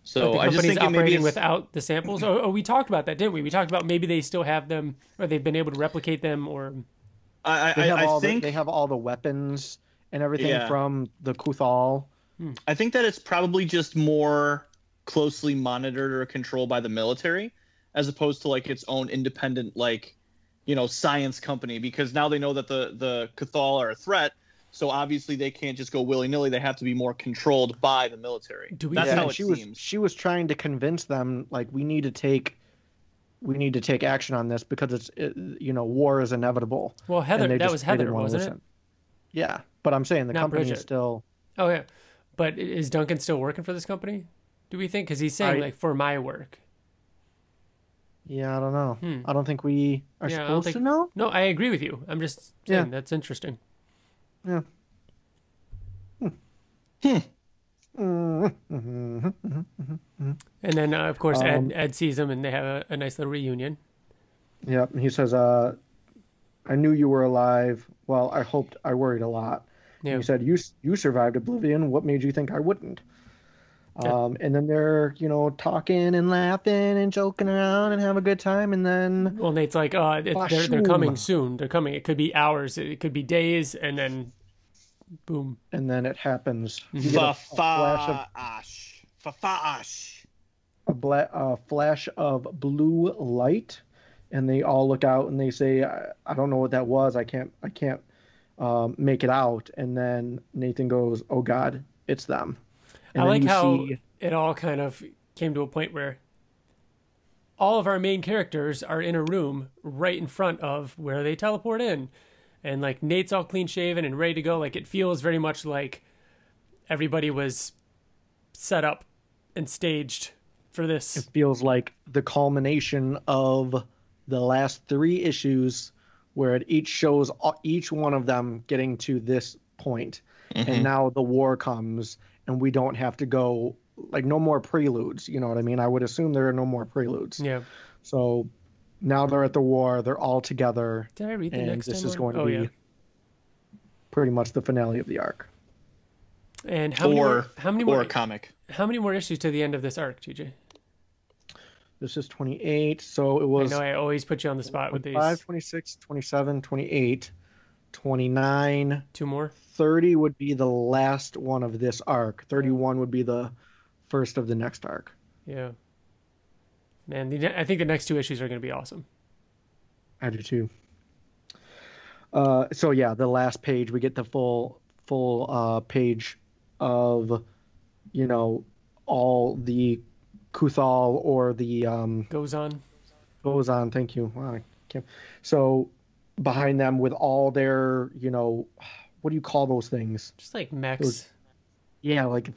Speaker 1: So
Speaker 2: the
Speaker 1: I just
Speaker 2: company's
Speaker 1: think it maybe
Speaker 2: operating without the samples. Oh, oh, we talked about that, didn't we? We talked about maybe they still have them, or they've been able to replicate them, or
Speaker 1: I,
Speaker 3: they
Speaker 1: I,
Speaker 3: have
Speaker 1: I
Speaker 3: all
Speaker 1: think
Speaker 3: the, they have all the weapons and everything
Speaker 1: Yeah.
Speaker 3: from the Kuthal. Hmm.
Speaker 1: I think that it's probably just more closely monitored or controlled by the military, as opposed to like its own independent like, you know, science company. Because now they know that the the Cathal are a threat, so obviously they can't just go willy nilly. They have to be more controlled by the military.
Speaker 2: Do we-
Speaker 1: That's
Speaker 2: Yeah,
Speaker 1: how it
Speaker 3: she
Speaker 1: seems.
Speaker 3: was she was trying to convince them like we need to take we need to take action on this because it's it, you know war is inevitable.
Speaker 2: well, Heather. That
Speaker 3: just-
Speaker 2: was Heather, wasn't it?
Speaker 3: Yeah, but I'm saying the
Speaker 2: Not
Speaker 3: company
Speaker 2: Bridget.
Speaker 3: is still
Speaker 2: Oh yeah, but is Duncan still working for this company? Do we think? Because he's saying
Speaker 3: I-
Speaker 2: like for my work.
Speaker 3: Yeah I don't know
Speaker 2: Hmm.
Speaker 3: I don't think we are
Speaker 2: Yeah,
Speaker 3: supposed
Speaker 2: think-
Speaker 3: to know.
Speaker 2: No, I agree with you. I'm just saying
Speaker 3: Yeah.
Speaker 2: that's interesting.
Speaker 3: Yeah. Mm-hmm.
Speaker 2: And then uh, of course
Speaker 3: Um,
Speaker 2: Ed Ed sees him and they have a, a nice little reunion.
Speaker 3: Yep. and He says, uh, I knew you were alive. Well, I hoped I worried a lot.
Speaker 2: Yeah.
Speaker 3: He said, you, you survived Oblivion. What made you think I wouldn't?
Speaker 2: Yeah.
Speaker 3: Um, and then they're, you know, talking and laughing and joking around and have a good time. And then,
Speaker 2: Well, Nate's like, uh, it, they're they're coming soon. They're coming. It could be hours. It could be days, and then, boom.
Speaker 3: and then it happens. You get a, a flash of
Speaker 1: Fa-fa-ash. Fa-fa-ash.
Speaker 3: a, bla- a flash of blue light, and they all look out and they say, I, I don't know what that was. I can't, I can't um, make it out. And then Nathan goes, Oh God, it's them. And
Speaker 2: I like how
Speaker 3: see-
Speaker 2: it all kind of came to a point where all of our main characters are in a room right in front of where they teleport in. And like Nate's all clean shaven and ready to go. Like it feels very much like everybody was set up and staged for this.
Speaker 3: it feels like the culmination of the last three issues where it each shows each one of them getting to this point.
Speaker 1: Mm-hmm.
Speaker 3: and now the war comes and we don't have to go like no more preludes you know what i mean i would assume there are no more preludes
Speaker 2: Yeah.
Speaker 3: so now they're at the war they're all together
Speaker 2: Did I read the
Speaker 3: and
Speaker 2: next
Speaker 3: this is
Speaker 2: one?
Speaker 3: going to
Speaker 2: oh,
Speaker 3: be
Speaker 2: yeah.
Speaker 3: pretty much the finale of the arc
Speaker 2: And how many more, how many more
Speaker 1: or a comic.
Speaker 2: how many more issues to the end of this arc, TJ?
Speaker 3: This is 28, so it was
Speaker 2: I know I always put you on the spot with these.
Speaker 3: 25, 26, 27, 28, 29,
Speaker 2: Two more.
Speaker 3: 30 would be the last one of this arc. 31 would be the first of the next arc.
Speaker 2: Yeah. Man, the, I think the next two issues are going to be awesome.
Speaker 3: I do too. Uh, so yeah, the last page we get the full full uh, page of, you know, all the Kuthal or the um,
Speaker 2: Gozan.
Speaker 3: goes on. Thank you. Wow, I can't. So behind them with all their, you know, what do you call those things?
Speaker 2: Just like mechs.
Speaker 3: Those- Yeah, like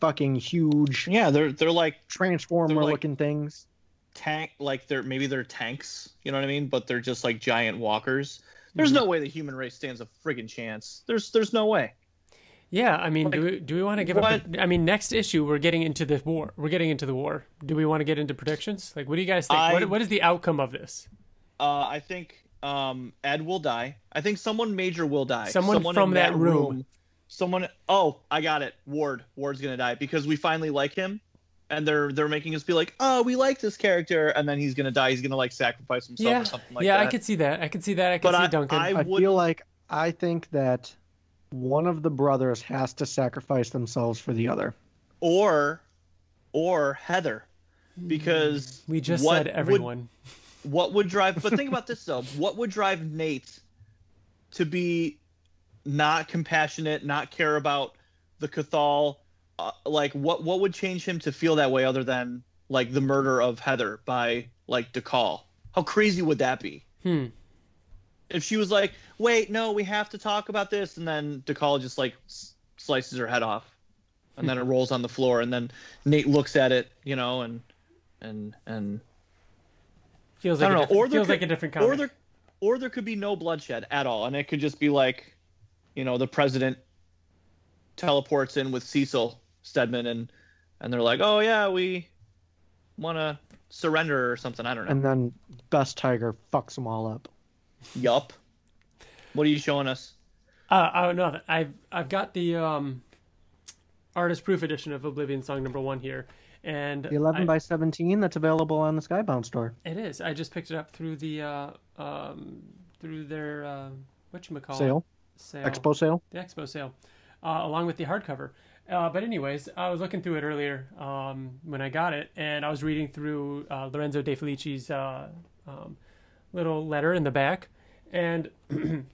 Speaker 3: fucking huge
Speaker 1: Yeah, they're they're like
Speaker 3: transformer
Speaker 1: They're like-
Speaker 3: looking things.
Speaker 1: tank like they're maybe they're tanks, you know what I mean? But they're just like giant walkers. There's no way the human race stands a friggin' chance. There's there's no way.
Speaker 2: Yeah, I mean, do we, do we want to give up? I mean, next issue we're getting into the war. We're getting into the war. Do we want to get into predictions? Like, what do you guys think?
Speaker 1: I-
Speaker 2: What, what is the outcome of this?
Speaker 1: Uh, I think um, Ed will die. I think someone major will die.
Speaker 2: Someone
Speaker 1: in
Speaker 2: from that room.
Speaker 1: Someone. Oh, I got it. Ward. Ward's gonna die because we finally like him, and they're they're making us be like, oh, we like this character, and then he's gonna die. He's gonna like sacrifice himself
Speaker 2: yeah,
Speaker 1: or something like
Speaker 2: yeah,
Speaker 1: that.
Speaker 2: I could see that. I could see that. I could
Speaker 1: But
Speaker 2: see
Speaker 1: I,
Speaker 2: Duncan.
Speaker 1: I
Speaker 3: I
Speaker 1: would.
Speaker 3: feel like I think that one of the brothers has to sacrifice themselves for the other.
Speaker 1: or or Heather, because
Speaker 2: we just
Speaker 1: what
Speaker 2: said
Speaker 1: would-
Speaker 2: everyone.
Speaker 1: What would drive but think about this though what would drive nate to be not compassionate not care about the cathal uh, like what what would change him to feel that way other than like the murder of heather by like DeCall? how crazy would that be
Speaker 2: Hmm.
Speaker 1: if she was like wait no we have to talk about this and then DeCall just like s- slices her head off and then it rolls on the floor and then nate looks at it you know and and and
Speaker 2: Feels
Speaker 1: I
Speaker 2: like a
Speaker 1: don't know. Or there
Speaker 2: feels
Speaker 1: could-
Speaker 2: like a different comic.
Speaker 1: or there or there could be no bloodshed at all and it could just be like you know the president teleports in with cecil stedman and and they're like oh yeah we want to surrender or something i don't know
Speaker 3: And then Best Tiger fucks them all up.
Speaker 1: yup what are you showing us
Speaker 2: Uh, oh no, I've I've got the um, artist proof edition of Oblivion Song Number One here, and
Speaker 3: The 11
Speaker 2: I-
Speaker 3: by 17 that's available on the Skybound store.
Speaker 2: it is. I just picked it up through the uh, um, through their uh, what you call
Speaker 3: Sale,
Speaker 2: sale
Speaker 3: expo sale.
Speaker 2: the expo sale, uh, along with the hardcover. Uh, but anyways, I was looking through it earlier um, when I got it, and I was reading through uh, Lorenzo De Felici's uh, um, little letter in the back, and I'm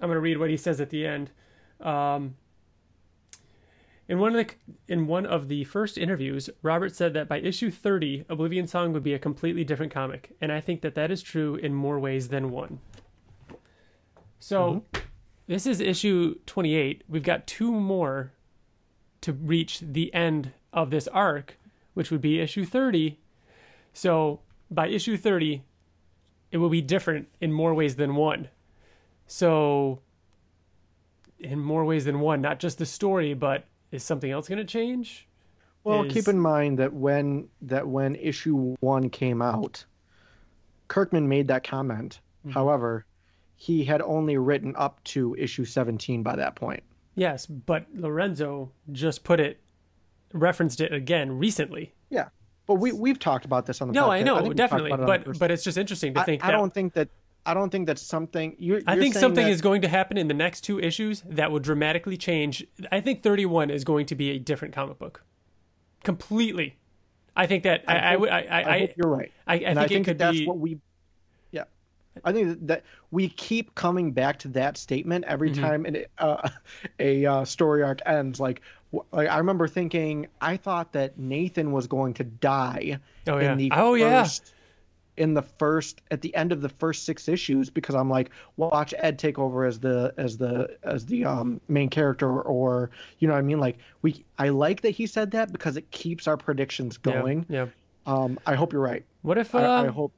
Speaker 2: going to read what he says at the end. Um, in one of the in one of the first interviews, Robert said that by issue 30, Oblivion Song would be a completely different comic, and I think that that is true in more ways than one. So, mm-hmm. this is issue 28. We've got two more to reach the end of this arc, which would be issue 30. So, by issue 30, it will be different in more ways than one. So, in more ways than one, not just the story, but is something else going to change?
Speaker 3: Well,
Speaker 2: Is-
Speaker 3: keep in mind that when that when issue 1 came out, Kirkman made that comment.
Speaker 2: Mm-hmm.
Speaker 3: However, he had only written up to issue 17 by that point.
Speaker 2: Yes, but Lorenzo just put it, referenced it again recently.
Speaker 3: Yeah. But we we've talked about this on the podcast.
Speaker 2: No,
Speaker 3: podcast.
Speaker 2: I know,
Speaker 3: talked
Speaker 2: definitely,
Speaker 3: about it on the
Speaker 2: but but it's just interesting to think
Speaker 3: I
Speaker 2: that
Speaker 3: don't think that I don't think that's something you're,
Speaker 2: I
Speaker 3: you're
Speaker 2: think something
Speaker 3: that-
Speaker 2: is going to happen in the next two issues that will dramatically change. I think 31 is going to be a different comic book, completely. I think that I I
Speaker 3: hope-
Speaker 2: I I,
Speaker 3: I, hope you're right.
Speaker 2: I, I
Speaker 3: and
Speaker 2: think,
Speaker 3: I think
Speaker 2: it could
Speaker 3: that that's
Speaker 2: be.
Speaker 3: what we yeah i think that, we keep coming back to that statement every
Speaker 2: Mm-hmm.
Speaker 3: time an, uh, a uh, story arc ends like, like i remember thinking i thought that nathan was going to die
Speaker 2: Oh, yeah.
Speaker 3: in the
Speaker 2: Oh, yeah.
Speaker 3: First in the first at the end of the first six issues because i'm like watch ed take over as the as the as the um main character or you know what i mean like we i like that he said that because it keeps our predictions going
Speaker 2: Yeah.
Speaker 3: um i hope you're right
Speaker 2: What if? Uh,
Speaker 3: I, I hope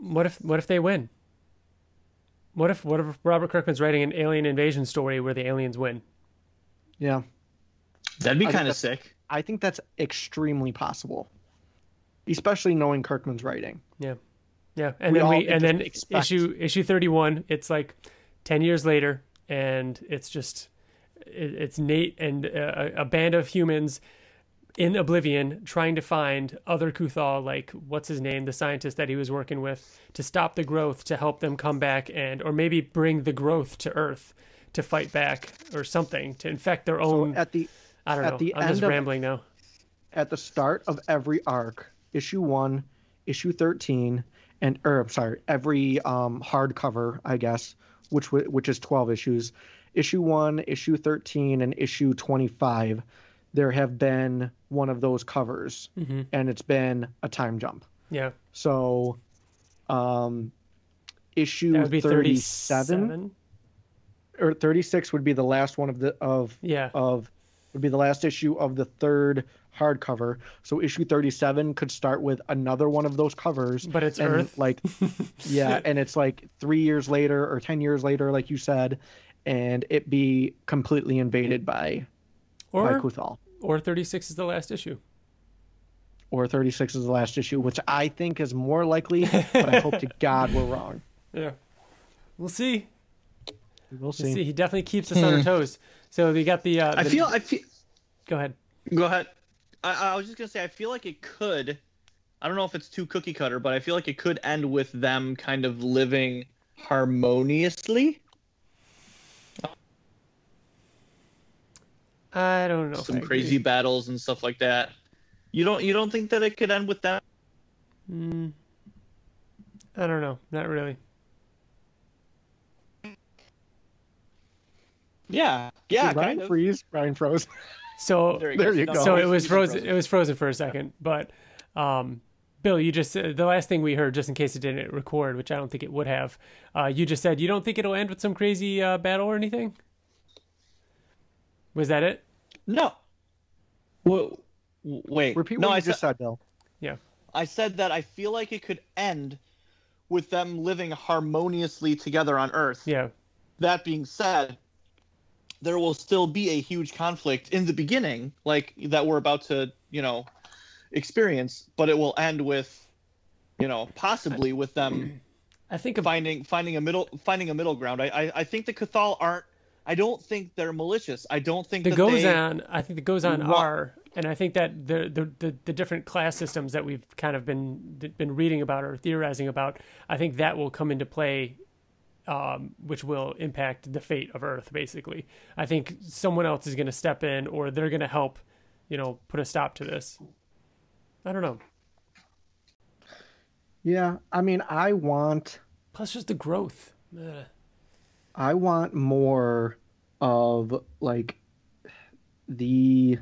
Speaker 2: What if? What if they win? What if? What if Robert Kirkman's writing an alien invasion story where the aliens win?
Speaker 3: yeah
Speaker 1: that'd be kind of sick
Speaker 3: I think that's extremely possible, especially knowing Kirkman's writing.
Speaker 2: Yeah, yeah, and
Speaker 3: We
Speaker 2: then we and then
Speaker 3: expect-
Speaker 2: issue issue thirty one. It's like ten years later, and it's just it's Nate and a, a band of humans in Oblivion trying to find other Kuthal, like what's his name, the scientist that he was working with, to stop the growth, to help them come back and, or maybe bring the growth to Earth to fight back or something to infect their own.
Speaker 3: So at the,
Speaker 2: I don't know. The I'm just of, rambling now.
Speaker 3: At the start of every arc, issue one, issue thirteen, and or I'm sorry, every um, hardcover, I guess, which which is twelve issues, issue one, issue thirteen, and issue twenty five there have been one of those covers mm-hmm. and it's been a time jump.
Speaker 2: Yeah.
Speaker 3: So um issue 37 or 36 would be the last one of the of
Speaker 2: yeah
Speaker 3: of would be the last issue of the third hardcover. So issue 37 could start with another one of those covers.
Speaker 2: But it's and Earth.
Speaker 3: Like yeah, and it's like 3 years later or 10 years later like you said and it be completely invaded by or, by Kuthal.
Speaker 2: Or 36 is the last issue.
Speaker 3: Or 36 is the last issue, which I think is more likely, but I hope to God we're wrong.
Speaker 2: Yeah. We'll see.
Speaker 3: We'll see. We'll see.
Speaker 2: He definitely keeps us on our toes. So we got the, uh, the.
Speaker 1: I feel. I feel.
Speaker 2: Go ahead.
Speaker 1: Go ahead. I, I was just gonna say. I feel like it could. I don't know if it's too cookie cutter, but I feel like it could end with them kind of living harmoniously.
Speaker 2: I don't know.
Speaker 1: Some crazy battles and stuff like that. You don't you don't think that it could end with that?
Speaker 2: Mm, I don't know. Not really.
Speaker 1: Yeah, yeah.
Speaker 3: Did Ryan freeze. Ryan froze.
Speaker 2: So
Speaker 3: there you, there you go.
Speaker 2: So it was frozen. frozen. It was frozen for a second, but um, Bill, you just uh, the last thing we heard, just in case it didn't record, which I don't think it would have. Uh, you just said you don't think it'll end with some crazy uh, battle or anything. Was that it?
Speaker 1: No. Well, wait.
Speaker 3: Repeat
Speaker 1: no,
Speaker 3: what
Speaker 1: I
Speaker 3: just said, Bill.
Speaker 2: Yeah.
Speaker 1: I said that I feel like it could end with them living harmoniously together on Earth.
Speaker 2: Yeah.
Speaker 1: That being said, there will still be a huge conflict in the beginning, like that we're about to, you know, experience, but it will end with, you know, possibly with them.
Speaker 2: I think
Speaker 1: finding finding a middle finding a middle ground. I I, I think the Cathal aren't I don't think they're malicious. I don't think
Speaker 2: the
Speaker 1: that
Speaker 2: Gozan. They... I think the Gozan wa- are, and I think that the, the, the the different class systems that we've kind of been been reading about or theorizing about, I think that will come into play, um, which will impact the fate of Earth. Basically, I think someone else is going to step in, or they're going to help, you know, put a stop to this. I don't know.
Speaker 3: Yeah, I mean, I want.
Speaker 2: Plus, just the growth. Ugh.
Speaker 3: I want more of like the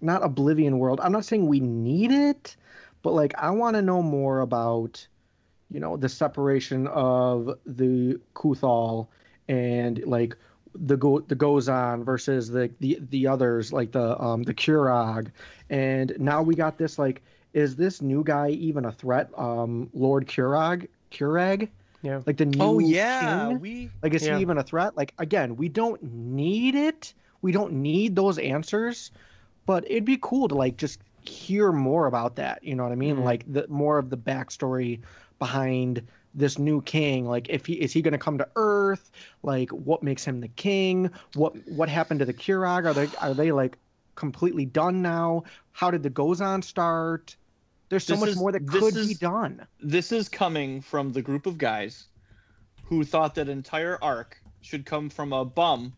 Speaker 3: not oblivion world. I'm not saying we need it, but like I want to know more about you know the separation of the Kuthal and like the go the Gozan versus the the the others like the um the Kurag and now we got this like is this new guy even a threat um Lord Kurag Kurag
Speaker 2: yeah.
Speaker 3: Like the new
Speaker 1: Oh yeah,
Speaker 3: king?
Speaker 1: we
Speaker 3: like is
Speaker 1: yeah.
Speaker 3: he even a threat? Like again, we don't need it. We don't need those answers, but it'd be cool to like just hear more about that. You know what I mean? Mm-hmm. Like the more of the backstory behind this new king like if he is he going to come to earth like what makes him the king what what happened to the kurag are they are they like completely done now how did the gozan start there's so this much is, more that could is, be done.
Speaker 1: This is coming from the group of guys who thought that entire arc should come from a bum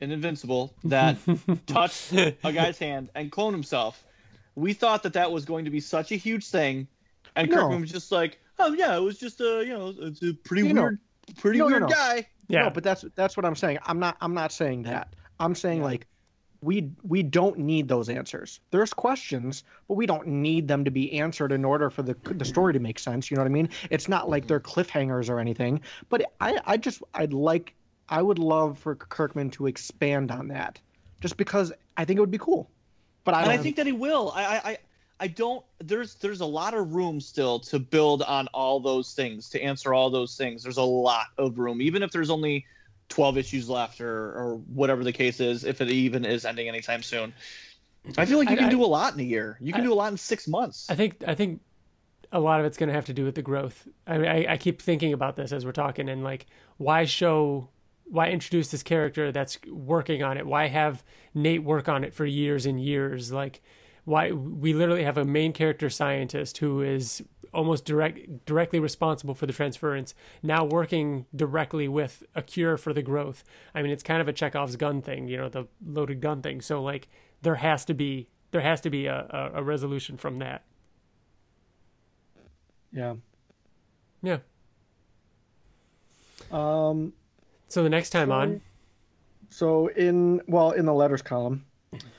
Speaker 1: an Invincible that touched a guy's hand and cloned himself. We thought that that was going to be such a huge thing, and no. Kirkman was just like, "Oh yeah, it was just a you know, it's a pretty you weird, know. pretty no, weird no, guy."
Speaker 3: Yeah, no, but that's that's what I'm saying. I'm not I'm not saying that. I'm saying yeah. like we we don't need those answers. There's questions, but we don't need them to be answered in order for the the story to make sense. You know what I mean? It's not like they're cliffhangers or anything. But I I just I'd like I would love for Kirkman to expand on that, just because I think it would be cool. But I
Speaker 1: and I think that he will. I I I don't. There's there's a lot of room still to build on all those things to answer all those things. There's a lot of room, even if there's only 12 issues left or, or whatever the case is, if it even is ending anytime soon. I feel like you I, can I, do a lot in a year. You can I, do a lot in six months.
Speaker 2: I think I think a lot of it's going to have to do with the growth. I, I, I keep thinking about this as we're talking, and like, why show why introduce this character that's working on it? Why have Nate work on it for years and years? Like, why we literally have a main character scientist who is almost direct directly responsible for the transference now working directly with a cure for the growth. I mean it's kind of a chekhov's gun thing you know the loaded gun thing. So like there has to be there has to be a, a, a resolution from that.
Speaker 3: Yeah.
Speaker 2: Yeah.
Speaker 3: Um
Speaker 2: so the next time so, on.
Speaker 3: so in well in the letters column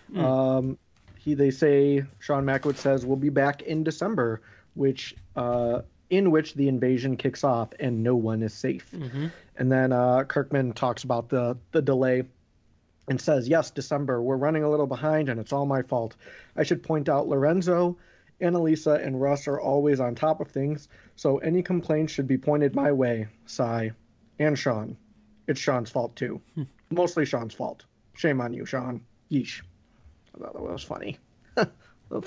Speaker 3: mm. um he they say Sean Mackiewicz says we'll be back in December, which uh, in which the invasion kicks off and no one is safe. Mm-hmm. And then uh, Kirkman talks about the the delay and says, "Yes, December. We're running a little behind, and it's all my fault. I should point out Lorenzo." Annalisa and Russ are always on top of things, so any complaints should be pointed my way. Sigh. And Sean. It's Sean's fault too. Hmm. Mostly Sean's fault. Shame on you, Sean. Yeesh. I thought that was funny.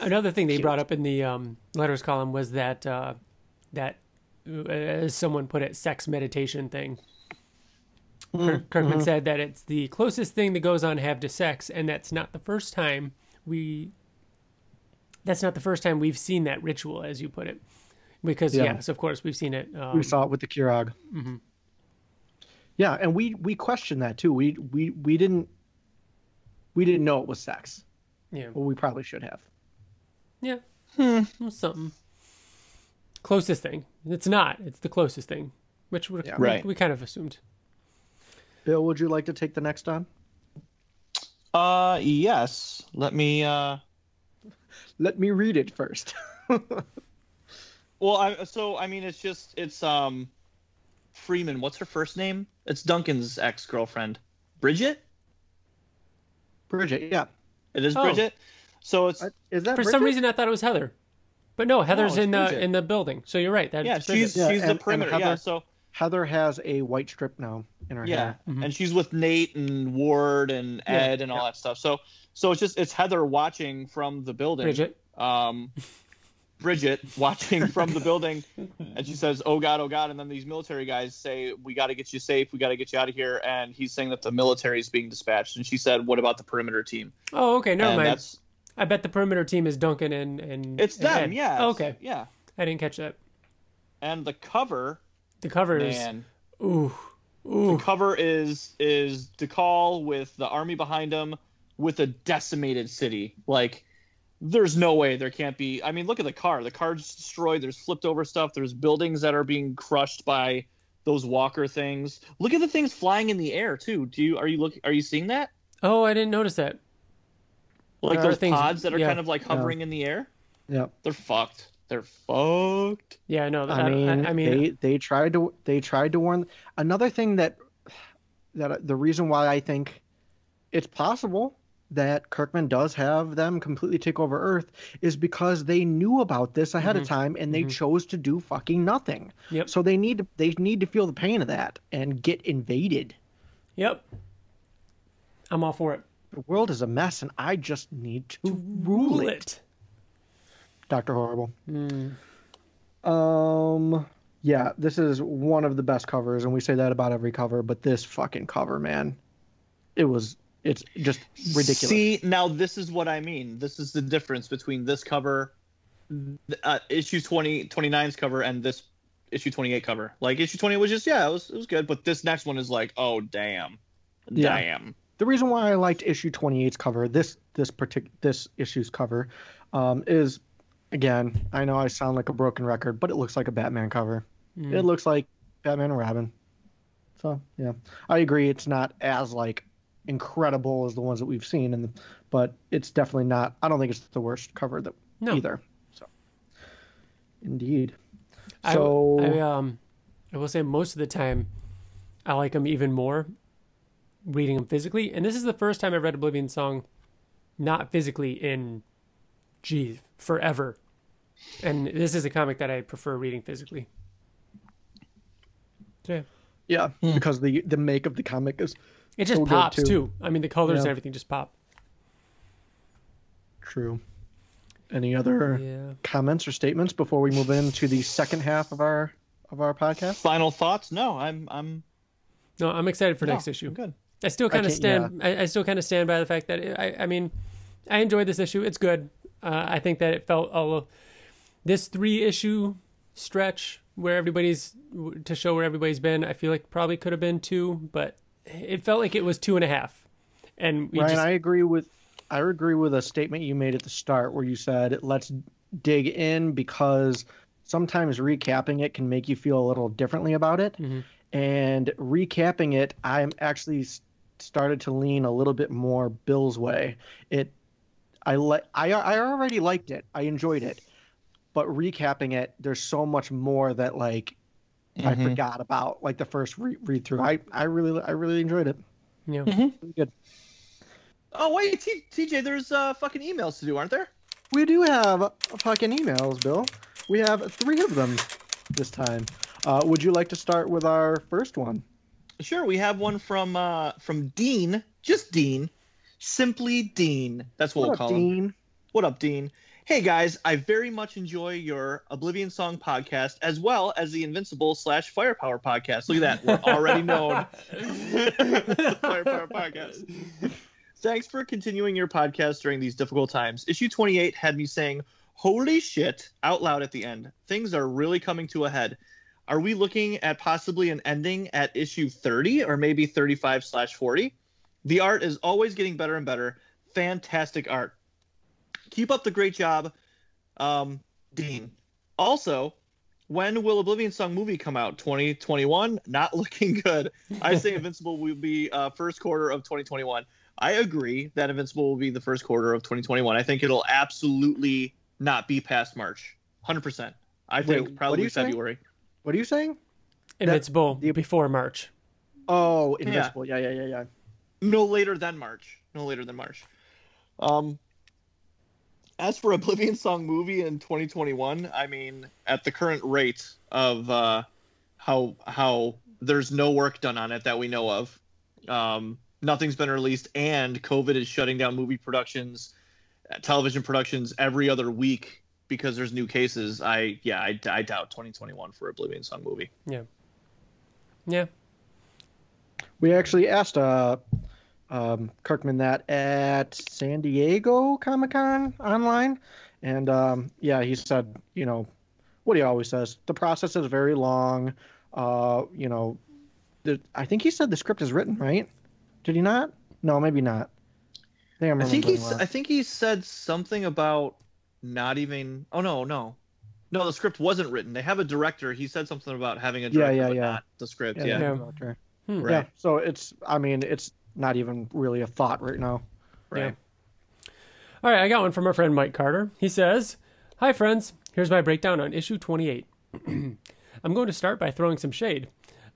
Speaker 2: Another thing they brought up in the um, letters column was that uh, that, uh, as someone put it, sex meditation thing. Mm, Kirkman mm-hmm. said that it's the closest thing that Gozan have to sex, and that's not the first time we. That's not the first time we've seen that ritual, as you put it, because yeah. yes, of course, we've seen it.
Speaker 3: Um, we saw it with the Kirog. Mm-hmm. Yeah, and we we questioned that too. We we we didn't we didn't know it was sex.
Speaker 2: Yeah.
Speaker 3: Well, we probably should have.
Speaker 2: Yeah. Hmm. Something. Closest thing. It's not. It's the closest thing, which we yeah. right. we kind of assumed.
Speaker 3: Bill, would you like to take the next on?
Speaker 1: Uh, yes. Let me. uh
Speaker 3: Let me read it first.
Speaker 1: well, I so I mean, it's just it's um, Freeman. What's her first name? It's Duncan's ex girlfriend, Bridget.
Speaker 3: Bridget, yeah.
Speaker 1: It is oh. Bridget. So it's
Speaker 2: is that for Bridget? some reason I thought it was Heather, but no, Heather's no, in the in the building. So you're right. That's
Speaker 1: yeah, she's yeah, she's and, the perimeter. Heather, yeah, so
Speaker 3: Heather has a white strip now in her
Speaker 1: yeah,
Speaker 3: hair.
Speaker 1: Mm-hmm. and she's with Nate and Ward and Ed yeah, and all that stuff. So so it's just it's Heather watching from the building.
Speaker 2: Bridget.
Speaker 1: Um, Bridget watching from the building, and she says, "Oh God, oh God!" And then these military guys say, "We got to get you safe. We got to get you out of here." And he's saying that the military is being dispatched, and she said, "What about the perimeter team?"
Speaker 2: Oh, okay, never and mind. That's, I bet the perimeter team is Duncan and and
Speaker 1: it's
Speaker 2: and
Speaker 1: them. Ed. Yeah.
Speaker 2: Oh, okay.
Speaker 1: Yeah.
Speaker 2: I didn't catch that.
Speaker 1: And the cover.
Speaker 2: The cover man, is. Ooh. Ooh.
Speaker 1: The cover is is D'Col with the army behind him, with a decimated city. Like there's no way there can't be. I mean, look at the car. The car's destroyed. There's flipped over stuff. There's buildings that are being crushed by those walker things. Look at the things flying in the air too. Do you are you look are you seeing that?
Speaker 2: Oh, I didn't notice that.
Speaker 1: Like there those things, pods that are yeah, kind of like hovering
Speaker 3: yeah.
Speaker 1: in the air.
Speaker 3: Yeah,
Speaker 1: they're fucked. They're fucked.
Speaker 2: Yeah, no.
Speaker 3: I, I mean, I, I mean, they they tried to they tried to warn. Another thing that that the reason why I think it's possible that Kirkman does have them completely take over Earth is because they knew about this ahead mm-hmm. of time and they mm-hmm. chose to do fucking nothing.
Speaker 2: Yep.
Speaker 3: So they need to they need to feel the pain of that and get invaded.
Speaker 2: Yep. I'm all for it.
Speaker 3: The world is a mess and I just need to, to rule, it. it. Doctor Horrible.
Speaker 2: Mm.
Speaker 3: Um yeah, this is one of the best covers and we say that about every cover, but this fucking cover, man. It was it's just ridiculous.
Speaker 1: See, now this is what I mean. This is the difference between this cover, uh, issue 20, 29's cover, and this issue 28 cover. Like, issue 20 was just, yeah, it was, it was good. But this next one is like, oh, damn. Yeah. Damn.
Speaker 3: The reason why I liked issue 28's cover, this this partic- this issue's cover, um, is again, I know I sound like a broken record, but it looks like a Batman cover. Mm. It looks like Batman and Robin. So yeah, I agree. It's not as like incredible as the ones that we've seen, and but it's definitely not. I don't think it's the worst cover that no. either. So, indeed.
Speaker 2: So I, I, um, I will say most of the time, I like them even more reading them physically, and this is the first time I read Oblivion Song, not physically in, geez, forever. And this is a comic that I prefer reading physically.
Speaker 3: So, yeah. Yeah, because the the make of the comic is
Speaker 2: it just so pops too. too. I mean, the colors yeah. and everything just pop.
Speaker 3: True. Any other
Speaker 2: yeah.
Speaker 3: comments or statements before we move into the second half of our of our podcast?
Speaker 1: Final thoughts? No, I'm I'm
Speaker 2: No, I'm excited for next issue.
Speaker 1: Good.
Speaker 2: I still kind of stand. Yeah. I, I, still kind of stand by the fact that it, I. I mean, I enjoyed this issue. It's good. Uh, I think that it felt a little this three issue stretch where everybody's to show where everybody's been. I feel like probably could have been two, but it felt like it was two and a half. And
Speaker 3: Ryan, just... I agree with I agree with a statement you made at the start where you said let's dig in because sometimes recapping it can make you feel a little differently about it. Mm-hmm. And recapping it, I'm actually started to lean a little bit more Bill's way. It I like I I already liked it. I enjoyed it. But recapping it, there's so much more that like mm-hmm. I forgot about like the first re- read through. I I really I really enjoyed it.
Speaker 2: Yeah. Mm-hmm. Really
Speaker 3: good.
Speaker 1: Oh wait, T- TJ, there's uh fucking emails to do, aren't there?
Speaker 3: We do have fucking emails, Bill. We have three of them this time. Uh, would you like to start with our first one?
Speaker 1: Sure. We have one from uh, from Dean, just Dean, simply Dean. That's what, what we'll call Dean? him. What up, Dean? Hey guys, I very much enjoy your Oblivion Song podcast as well as the Invincible slash Firepower podcast. Look at that, we're already known. Firepower podcast. Thanks for continuing your podcast during these difficult times. Issue 28 had me saying, Holy shit, out loud at the end. Things are really coming to a head. Are we looking at possibly an ending at issue 30 or maybe 35 slash 40? The art is always getting better and better. Fantastic art. Keep up the great job, um, Dean. Also, when will Oblivion Song movie come out? 2021? Not looking good. I say Invincible will be uh, first quarter of 2021. I agree that Invincible will be the first quarter of 2021. I think it'll absolutely not be past March. 100%. I think Wait, probably February.
Speaker 3: Saying? What are you saying?
Speaker 2: Invincible the, before March.
Speaker 3: Oh, Invincible. Yeah. yeah, yeah, yeah, yeah.
Speaker 1: No later than March. No later than March. Um, as for Oblivion Song movie in 2021, I mean, at the current rate of uh, how how there's no work done on it that we know of, um, nothing's been released, and COVID is shutting down movie productions, television productions every other week because there's new cases. I yeah, I, I doubt 2021 for Oblivion Song movie.
Speaker 2: Yeah. Yeah.
Speaker 3: We actually asked uh, um, Kirkman that at San Diego Comic Con online, and um, yeah, he said, you know, what he always says: the process is very long. Uh, you know, the, I think he said the script is written, right? Did he not? No, maybe not.
Speaker 1: I think, I think he. I think he said something about not even. Oh no, no, no. The script wasn't written. They have a director. He said something about having a director, yeah, yeah, yeah. not the script. Yeah, yeah.
Speaker 3: yeah. Hmm. Right. yeah. So it's. I mean, it's not even really a thought right now.
Speaker 1: Right.
Speaker 2: Yeah. All right, I got one from our friend Mike Carter. He says, "Hi friends. Here's my breakdown on issue 28. I'm going to start by throwing some shade.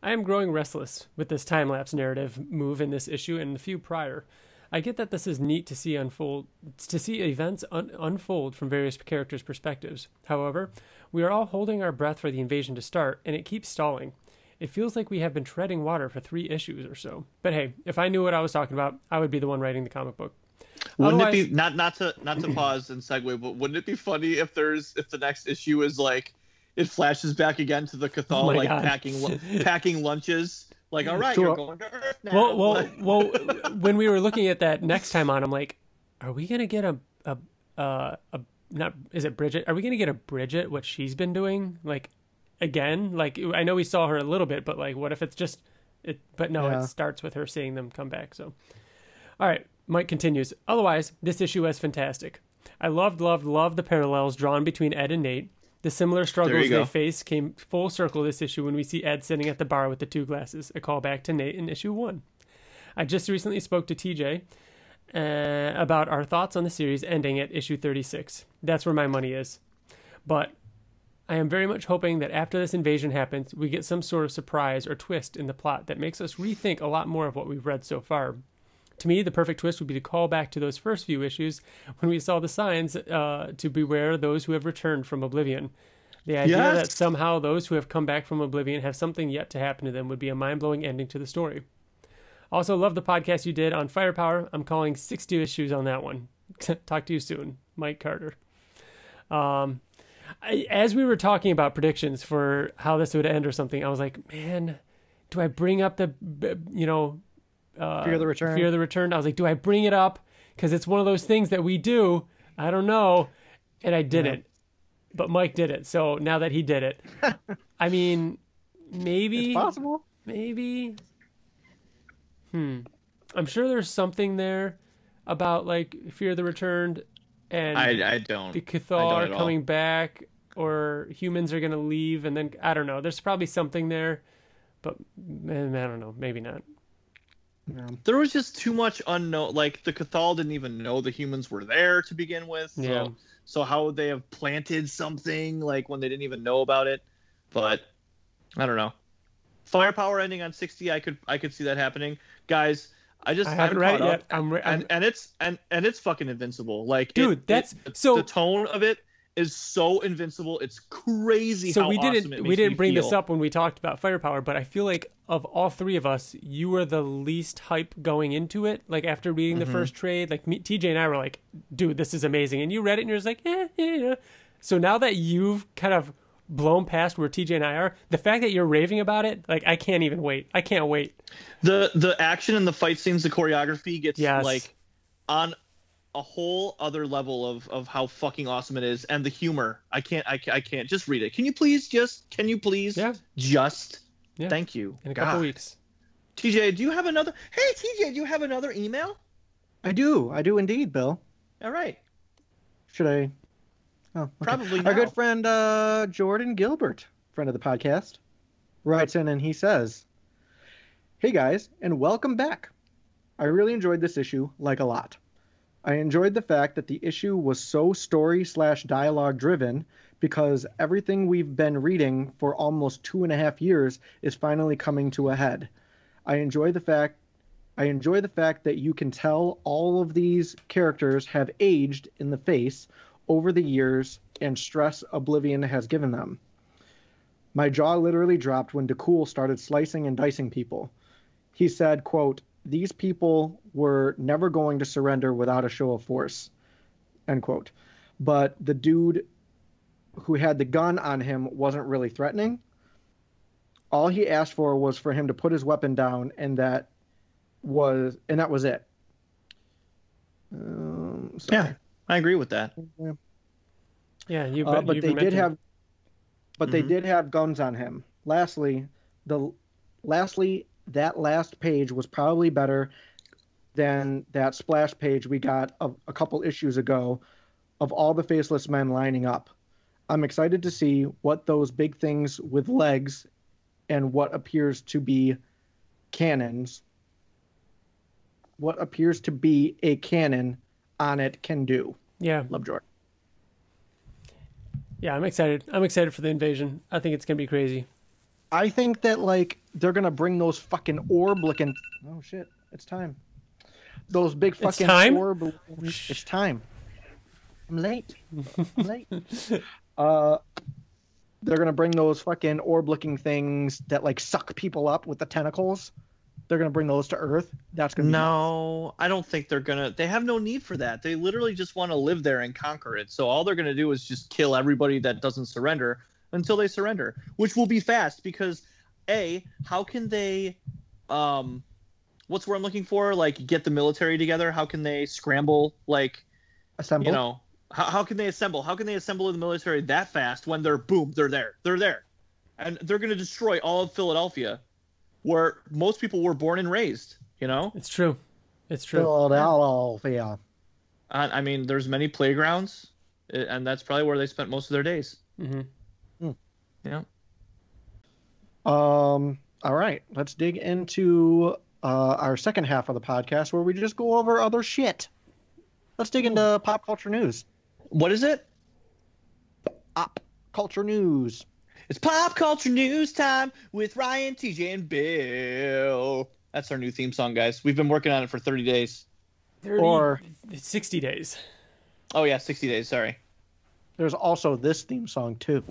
Speaker 2: I am growing restless with this time lapse narrative move in this issue and the few prior." I get that this is neat to see unfold to see events un- unfold from various characters' perspectives. However, we are all holding our breath for the invasion to start, and it keeps stalling. It feels like we have been treading water for three issues or so. But hey, if I knew what I was talking about, I would be the one writing the comic book.
Speaker 1: Wouldn't Otherwise, it be not not to not to pause and segue, but wouldn't it be funny if there's if the next issue is like it flashes back again to the Cathal oh like God. packing packing lunches like, all right, you're going to Earth now.
Speaker 2: Well, well, well. when we were looking at that next time on, I'm like, are we gonna get a a uh, a not is it Bridget? Are we gonna get a Bridget? What she's been doing, like again? Like I know we saw her a little bit, but like, what if it's just it? But no, yeah. it starts with her seeing them come back. So, all right, Mike continues. Otherwise, this issue was fantastic. I loved, loved, loved the parallels drawn between Ed and Nate. The similar struggles they face came full circle this issue when we see Ed sitting at the bar with the two glasses, a callback to Nate in issue one. I just recently spoke to TJ uh, about our thoughts on the series ending at issue 36. That's where my money is. But I am very much hoping that after this invasion happens, we get some sort of surprise or twist in the plot that makes us rethink a lot more of what we've read so far. To me, the perfect twist would be to call back to those first few issues when we saw the signs uh, to beware those who have returned from oblivion. The idea yes. that somehow those who have come back from oblivion have something yet to happen to them would be a mind blowing ending to the story. Also, love the podcast you did on firepower. I'm calling 60 issues on that one. Talk to you soon, Mike Carter. Um, I, as we were talking about predictions for how this would end or something, I was like, man, do I bring up the, you know, uh,
Speaker 3: Fear the Return?
Speaker 2: Fear the Return. I was like, do I bring it up? Because it's one of those things that we do. I don't know, and I didn't. But Mike did it. So now that he did it, I mean, maybe
Speaker 3: It's possible.
Speaker 2: maybe. Hmm. I'm sure there's something there about like Fear the Returned and
Speaker 1: I, I don't.
Speaker 2: the
Speaker 1: I don't
Speaker 2: Cathar
Speaker 1: at all.
Speaker 2: coming back or humans are going to leave and then I don't know. There's probably something there, but man, I don't know. Maybe not.
Speaker 1: There was just too much unknown. Like the Cathal didn't even know the humans were there to begin with. So,
Speaker 2: Yeah.
Speaker 1: So how would they have planted something like when they didn't even know about it? But I don't know. Firepower ending on 60, I could I could see that happening. Guys, I just
Speaker 2: I haven't read it yet. I'm, re- I'm
Speaker 1: and and it's and and it's fucking invincible. Like
Speaker 2: Dude,
Speaker 1: it-
Speaker 2: that's-
Speaker 1: the-
Speaker 2: so-
Speaker 1: the tone of it is so invincible. It's crazy.
Speaker 2: so we didn't
Speaker 1: it
Speaker 2: we didn't bring this up when we talked about firepower but i feel like of all three of us you were the least hype going into it like after reading
Speaker 1: Mm-hmm.
Speaker 2: the first trade like me, tj and i were like dude this is amazing and you read it and you're just like eh, yeah yeah so now that you've kind of blown past where tj and i are the fact that you're raving about it like i can't even wait i can't wait
Speaker 1: the the action and the fight scenes, the choreography gets
Speaker 2: Yes.
Speaker 1: like on a whole other level of of how fucking awesome it is, and the humor. I can't, I, I can't. Just read it. Can you please? Just can you please?
Speaker 2: Yeah.
Speaker 1: Just.
Speaker 2: Yeah.
Speaker 1: Thank you.
Speaker 2: in a couple
Speaker 1: God.
Speaker 2: weeks
Speaker 1: TJ, do you have another? Hey, TJ, do you have another email?
Speaker 3: I do. I do indeed, Bill.
Speaker 1: All right.
Speaker 3: Should I? Oh, okay.
Speaker 1: Probably
Speaker 3: Our
Speaker 1: now.
Speaker 3: good friend uh, Jordan Gilbert, friend of the podcast, writes in and he says, "Hey guys, and welcome back. I really enjoyed this issue, like a lot. I enjoyed the fact that the issue was so story slash dialogue driven because everything we've been reading for almost two and a half years is finally coming to a head. I enjoy the fact I enjoy the fact that you can tell all of these characters have aged in the face over the years and stress Oblivion has given them. My jaw literally dropped when DeCool started slicing and dicing people. He said, quote, these people were never going to surrender without a show of force, end quote. But the dude who had the gun on him wasn't really threatening. All he asked for was for him to put his weapon down, and that was and that was it. Um.
Speaker 1: Yeah, I agree with that.
Speaker 2: yeah you
Speaker 3: Uh, but
Speaker 2: you've
Speaker 3: they did
Speaker 2: mentioned-
Speaker 3: have, but they
Speaker 1: Mhm.
Speaker 3: did have guns on him. Lastly, the lastly that last page was probably better than that splash page we got of a couple issues ago of all the faceless men lining up. I'm excited to see what those big things with legs and what appears to be cannons, what appears to be a cannon on it can do.
Speaker 2: yeah
Speaker 3: Love Jordan.
Speaker 2: yeah i'm excited i'm excited for the invasion i think it's gonna be crazy
Speaker 3: I think that like they're gonna bring those fucking orb looking. Oh shit! It's time. Those big fucking It's
Speaker 2: time?
Speaker 3: orb. It's time. I'm late. I'm late. uh, they're gonna bring those fucking orb-looking things that like suck people up with the tentacles. They're gonna bring those to Earth. That's gonna be
Speaker 1: No, I don't think they're gonna. They have no need for that. They literally just want to live there and conquer it. So all they're gonna do is just kill everybody that doesn't surrender until they surrender, which will be fast because a how can they, um, what's where I'm looking for? Like get the military together. How can they scramble? Like
Speaker 3: assembled.
Speaker 1: you know, how, how can they assemble? How can they assemble the military that fast when they're boom, they're there, they're there, and they're gonna destroy all of Philadelphia, where most people were born and raised. You know.
Speaker 2: it's true it's true
Speaker 3: Philadelphia.
Speaker 1: Uh, I mean, there's many playgrounds, uh, and that's probably where they spent most of their days.
Speaker 2: hmm
Speaker 1: Yeah.
Speaker 3: Um. All right. Let's dig into uh, our second half of the podcast where we just go over other shit. Let's dig into pop culture news.
Speaker 1: What is it?
Speaker 3: Pop culture news.
Speaker 1: It's pop culture news time with Ryan, TJ, and Bill. That's our new theme song, guys. We've been working on it for 30 days.
Speaker 2: 30,
Speaker 3: Or-
Speaker 2: 60 days
Speaker 1: Oh yeah, 60 days. Sorry.
Speaker 3: There's also this theme song too.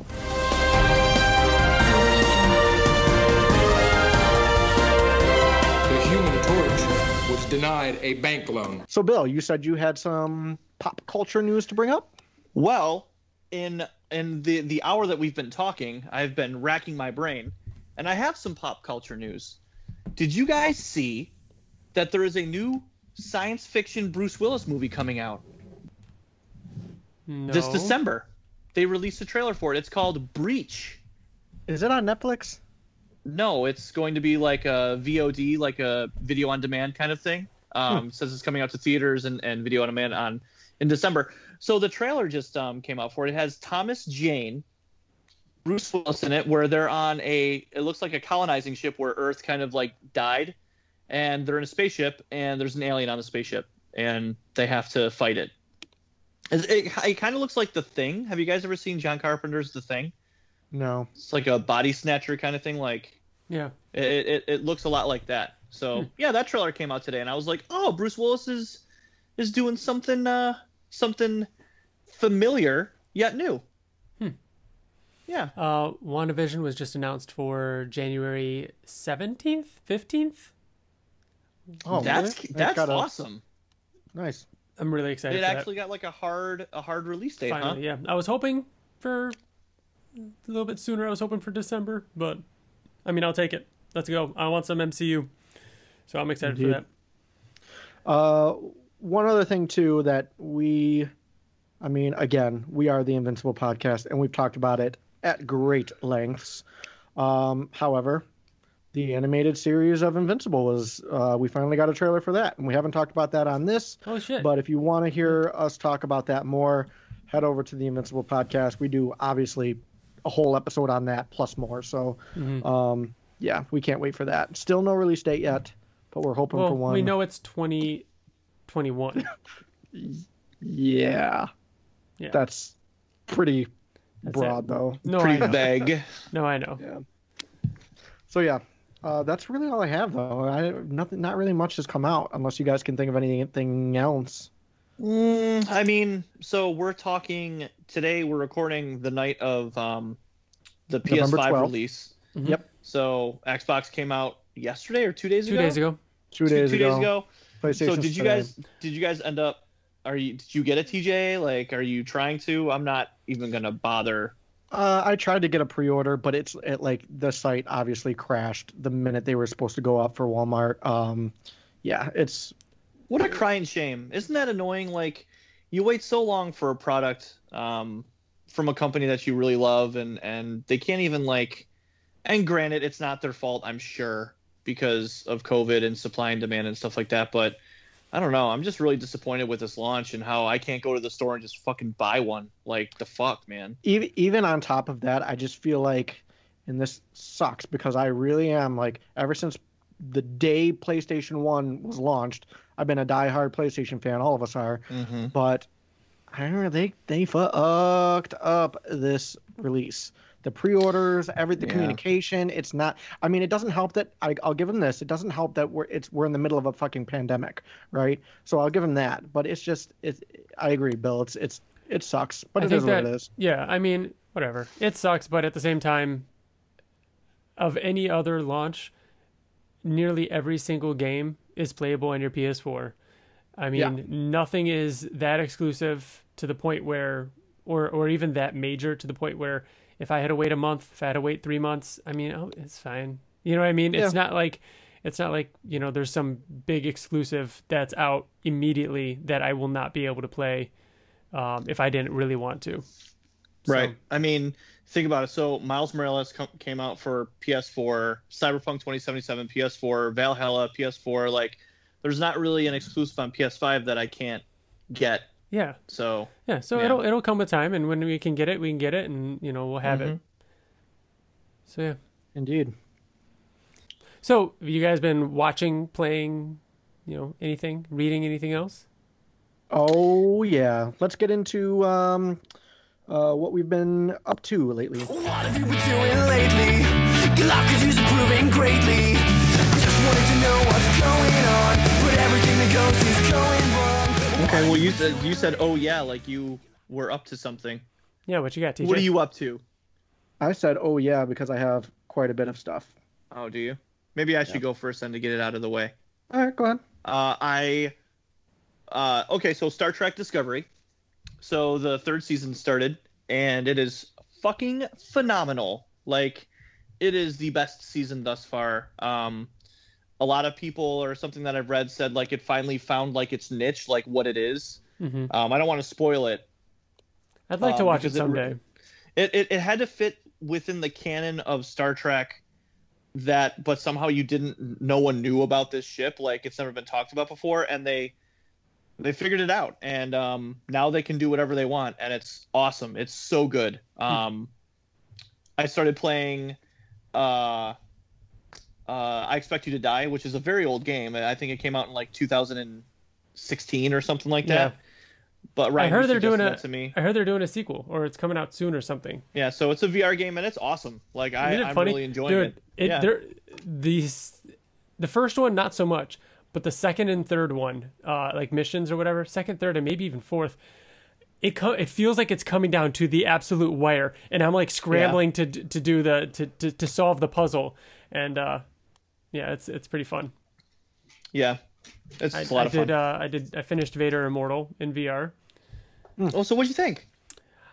Speaker 5: The Human Torch was denied a bank loan.
Speaker 3: So, Bill, you said you had some pop culture news to bring up.
Speaker 1: Well, in in the the hour that we've been talking, I've been racking my brain, and I have some pop culture news. Did you guys see that there is a new science fiction Bruce Willis movie coming out
Speaker 2: No.
Speaker 1: this December? They released a trailer for it. It's called Breach.
Speaker 3: Is it on Netflix?
Speaker 1: No, it's going to be like a VOD, like a video on demand kind of thing. Um, Says it's coming out to theaters and, and video on demand on in December. So the trailer just um, came out for it. It has Thomas Jane, Bruce Willis in it, where they're on a it looks like a colonizing ship where Earth kind of like died, and they're in a spaceship and there's an alien on the spaceship and they have to fight it. It, it, it kind of looks like The Thing. Have you guys ever seen John Carpenter's The Thing?
Speaker 3: No.
Speaker 1: It's like a body snatcher kind of thing, like
Speaker 2: Yeah.
Speaker 1: it, it, it looks a lot like that. So yeah, that trailer came out today, and I was like, oh, Bruce Willis is is doing something uh something familiar yet new.
Speaker 2: Hmm.
Speaker 1: Yeah,
Speaker 2: Uh, WandaVision was just announced for January 17th, 15th.
Speaker 3: Oh,
Speaker 1: that's
Speaker 3: really?
Speaker 1: that's
Speaker 3: got a-
Speaker 1: awesome.
Speaker 3: Nice.
Speaker 2: I'm really excited
Speaker 1: It
Speaker 2: for
Speaker 1: actually got like a hard a hard release date.
Speaker 2: Finally,
Speaker 1: huh?
Speaker 2: yeah. I was hoping for a little bit sooner. I was hoping for December, but I mean, I'll take it. Let's go. I want some MCU. So I'm excited
Speaker 3: Indeed.
Speaker 2: for that.
Speaker 3: Uh, one other thing too that we, I mean, again, we are the Invincible podcast, and we've talked about it at great lengths. Um, however, the animated series of Invincible was uh, we finally got a trailer for that, and we haven't talked about that on this.
Speaker 2: Oh shit.
Speaker 3: But if you want to hear us talk about that more, head over to the Invincible podcast. We do obviously a whole episode on that plus more. So,
Speaker 2: Mhm.
Speaker 3: um, yeah, we can't wait for that. Still no release date yet, but we're hoping
Speaker 2: well,
Speaker 3: for one.
Speaker 2: we know it's 2021.
Speaker 3: Yeah.
Speaker 2: Yeah.
Speaker 3: That's pretty
Speaker 2: That's
Speaker 3: broad,
Speaker 2: it.
Speaker 3: though.
Speaker 2: no,
Speaker 1: Pretty
Speaker 2: know.
Speaker 1: vague.
Speaker 2: No, I know.
Speaker 3: Yeah. So yeah, uh, that's really all I have though. I nothing, not really much has come out unless you guys can think of anything else.
Speaker 1: Mm, I mean, so we're talking today. We're recording the night of um, the PS5
Speaker 3: 12th.
Speaker 1: release.
Speaker 2: Mhm.
Speaker 3: Yep.
Speaker 1: So Xbox came out yesterday or two days
Speaker 2: Two
Speaker 1: ago.
Speaker 2: days ago.
Speaker 3: Two days
Speaker 1: two
Speaker 3: ago.
Speaker 1: days ago.
Speaker 3: PlayStation.
Speaker 1: So did you guys did you guys end up? Are you did you get a TJ? Like, are you trying to? I'm not even gonna bother.
Speaker 3: Uh, I tried to get a pre-order, but it's it, like the site obviously crashed the minute they were supposed to go up for Walmart. Um, yeah, it's
Speaker 1: What a crying shame! Isn't that annoying? Like, you wait so long for a product um, from a company that you really love, and and they can't even like. And granted, it's not their fault, I'm sure, because of COVID and supply and demand and stuff like that. But I don't know. I'm just really disappointed with this launch and how I can't go to the store and just fucking buy one. Like the fuck, man.
Speaker 3: even even on top of that, I just feel like, and this sucks because I really am like ever since the day PlayStation One was launched, I've been a diehard PlayStation fan. All of us are,
Speaker 1: Mm-hmm.
Speaker 3: but I don't know they they fucked up this release. The pre-orders, every the
Speaker 1: Yeah.
Speaker 3: communication. It's not. I mean, it doesn't help that I, I'll give them this. It doesn't help that we're it's we're in the middle of a fucking pandemic, right? So I'll give them that. But it's just it's. I agree, Bill. It's it's it sucks, but
Speaker 2: I
Speaker 3: it
Speaker 2: that,
Speaker 3: what it is.
Speaker 2: Yeah, I mean, whatever. It sucks, but at the same time, of any other launch, nearly every single game is playable on your PS4. I mean,
Speaker 3: Yeah.
Speaker 2: nothing is that exclusive to the point where, or or even that major to the point where, if I had to wait a month, if I had to wait three months, I mean, oh, it's fine. You know what I mean? It's not like, it's not like you know, there's some big exclusive that's out immediately that I will not be able to play, um, if I didn't really want to. So-
Speaker 1: Right. I mean, think about it. So Miles Morales com- came out for PS4, Cyberpunk 2077 PS4, Valhalla PS4. Like, there's not really an exclusive on PS5 that I can't get.
Speaker 2: Yeah,
Speaker 1: So
Speaker 2: yeah. So
Speaker 1: Yeah.
Speaker 2: it'll it'll come with time, and when we can get it, we can get it, and you know we'll have it.
Speaker 1: Mhm.
Speaker 2: So yeah.
Speaker 3: Indeed.
Speaker 2: So have you guys been watching, playing, you know, anything, reading anything else?
Speaker 3: Oh yeah, let's get into um, uh, what we've been up to lately.
Speaker 6: What have you been doing lately? Your life could use improving greatly.
Speaker 1: Okay. Well, you said you said oh yeah, like you were up to something.
Speaker 2: Yeah, what you got, TJ?
Speaker 1: What are you up to?
Speaker 3: I said oh yeah because I have quite a bit of stuff.
Speaker 1: Oh, do you? Maybe I should go first then to get it out of the way.
Speaker 3: All right, go ahead.
Speaker 1: Uh, I uh, okay, so Star Trek Discovery. So the third season started, and it is fucking phenomenal. Like, it is the best season thus far. Um, a lot of people or something that I've read said like it finally found like its niche, like what it is.
Speaker 2: Mm-hmm.
Speaker 1: Um, I don't want to spoil it.
Speaker 2: I'd like to
Speaker 1: um,
Speaker 2: watch it
Speaker 1: it-
Speaker 2: someday.
Speaker 1: It, it it had to fit within the canon of Star Trek that but somehow you didn't no one knew about this ship like it's never been talked about before and they they figured it out and um now they can do whatever they want and it's awesome it's so good um i started playing uh uh i expect you to die which is a very old game i think it came out in like 2016 or something like that
Speaker 2: Yeah.
Speaker 1: but
Speaker 2: I heard they're doing a.
Speaker 1: to me
Speaker 2: I heard they're doing a sequel, or it's coming out soon or something.
Speaker 1: yeah so it's a vr game and it's awesome like I,
Speaker 2: it
Speaker 1: i'm
Speaker 2: funny?
Speaker 1: really enjoying
Speaker 2: Dude,
Speaker 1: it,
Speaker 2: it
Speaker 1: yeah.
Speaker 2: these the first one not so much, but the second and third one, uh, like missions or whatever, second, third, and maybe even fourth. It co- it feels like it's coming down to the absolute wire, and I'm like scrambling to to do the to, to, to solve the puzzle, and uh, yeah, it's it's pretty fun.
Speaker 1: yeah it's
Speaker 2: I,
Speaker 1: a lot
Speaker 2: I
Speaker 1: of fun
Speaker 2: did uh, I did I finished Vader Immortal in VR.
Speaker 1: oh so what'd you think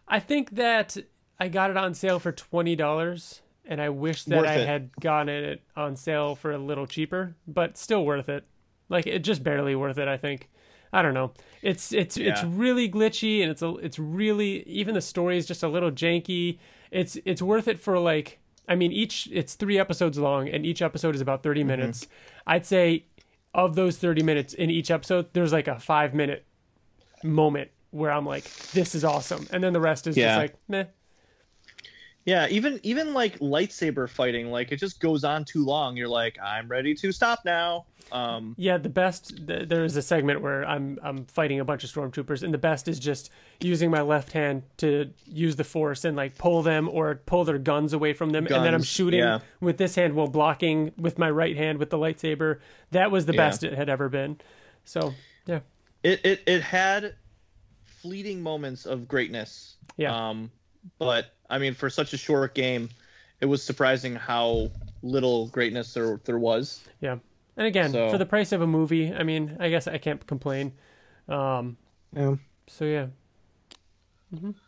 Speaker 2: I think that I got it on sale for twenty dollars, and I wish that
Speaker 1: Worth
Speaker 2: I
Speaker 1: it.
Speaker 2: had gotten it on sale for a little cheaper, but still worth it. Like it just barely worth it. I think. I don't know. It's it's it's really glitchy, and it's a it's really even the story is just a little janky. It's it's worth it for like I mean each it's three episodes long, and each episode is about 30
Speaker 1: Mm-hmm.
Speaker 2: minutes. I'd say of those thirty minutes in each episode, there's like a five minute moment where I'm like, this is awesome, and then the rest is
Speaker 1: Yeah.
Speaker 2: just like, meh.
Speaker 1: Yeah, even even like lightsaber fighting, like it just goes on too long. You're like, I'm ready to stop now. Um,
Speaker 2: Yeah, the best. th- There is a segment where I'm I'm fighting a bunch of stormtroopers, and the best is just using my left hand to use the force and like pull them or pull their guns away from them, and then I'm shooting
Speaker 1: yeah.
Speaker 2: with this hand while blocking with my right hand with the lightsaber. That was the
Speaker 1: Yeah.
Speaker 2: best it had ever been. So yeah,
Speaker 1: it, it it had fleeting moments of greatness.
Speaker 2: Yeah.
Speaker 1: Um, but I mean, for such a short game, it was surprising how little greatness there there was.
Speaker 2: yeah. And again,
Speaker 1: So-
Speaker 2: for the price of a movie, I mean, I guess I can't complain. Um,
Speaker 3: Yeah.
Speaker 2: so yeah,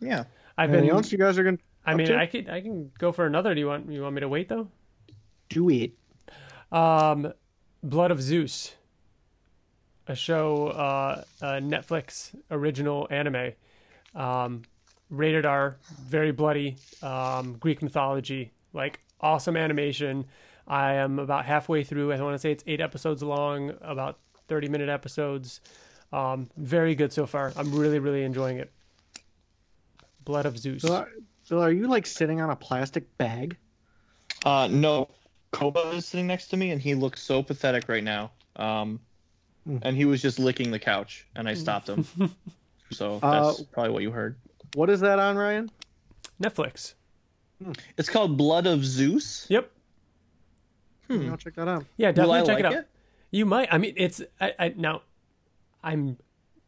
Speaker 1: Yeah.
Speaker 2: I've
Speaker 3: Anything
Speaker 2: been.
Speaker 3: else you guys are gonna
Speaker 2: I mean,
Speaker 3: to?
Speaker 2: I could I can go for another. Do you want you want me to wait though?
Speaker 3: do it?
Speaker 2: Um, Blood of Zeus, a show, uh, a Netflix original anime, um, rated R, very bloody, um, Greek mythology, like awesome animation. I am about halfway through. I want to say it's eight episodes long, about thirty minute episodes. Um, very good so far. I'm really really enjoying it. Blood of Zeus.
Speaker 3: So, are- so are you like sitting on a plastic bag?
Speaker 1: Uh, no, Koba is sitting next to me, and he looks so pathetic right now. Um,
Speaker 3: Hmm.
Speaker 1: and he was just licking the couch, and I stopped him. so
Speaker 3: Uh,
Speaker 1: that's probably what you heard.
Speaker 3: What is that on, Ryan?
Speaker 2: Netflix.
Speaker 1: It's called Blood of Zeus.
Speaker 2: Yep.
Speaker 3: Hmm. I'll check that out.
Speaker 2: Yeah, definitely check
Speaker 1: like
Speaker 2: it out. You might. I mean, it's I, I now. I'm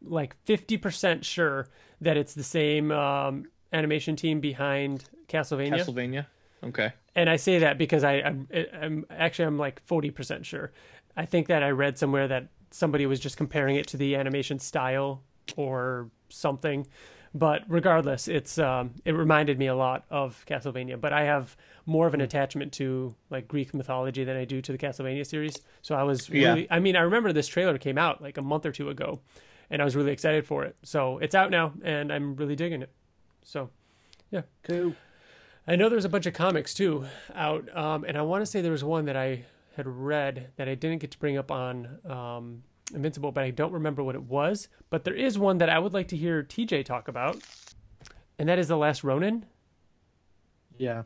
Speaker 2: like fifty percent sure that it's the same um, animation team behind Castlevania,
Speaker 1: Castlevania. Okay.
Speaker 2: and I say that because I, I'm, I'm actually I'm like forty percent sure. I think that I read somewhere that somebody was just comparing it to the animation style or something. But regardless, it's um, it reminded me a lot of Castlevania. But I have more of an attachment to like Greek mythology than I do to the Castlevania series. So I was
Speaker 1: Yeah.
Speaker 2: really, I mean, I remember this trailer came out like a month or two ago, and I was really excited for it. So it's out now, and I'm really digging it. So yeah,
Speaker 3: Cool.
Speaker 2: I know there's a bunch of comics too out, um, and I want to say there was one that I had read that I didn't get to bring up on um, Invincible, but I don't remember what it was. But there is one that I would like to hear TJ talk about, and that is the Last Ronin.
Speaker 3: Yeah.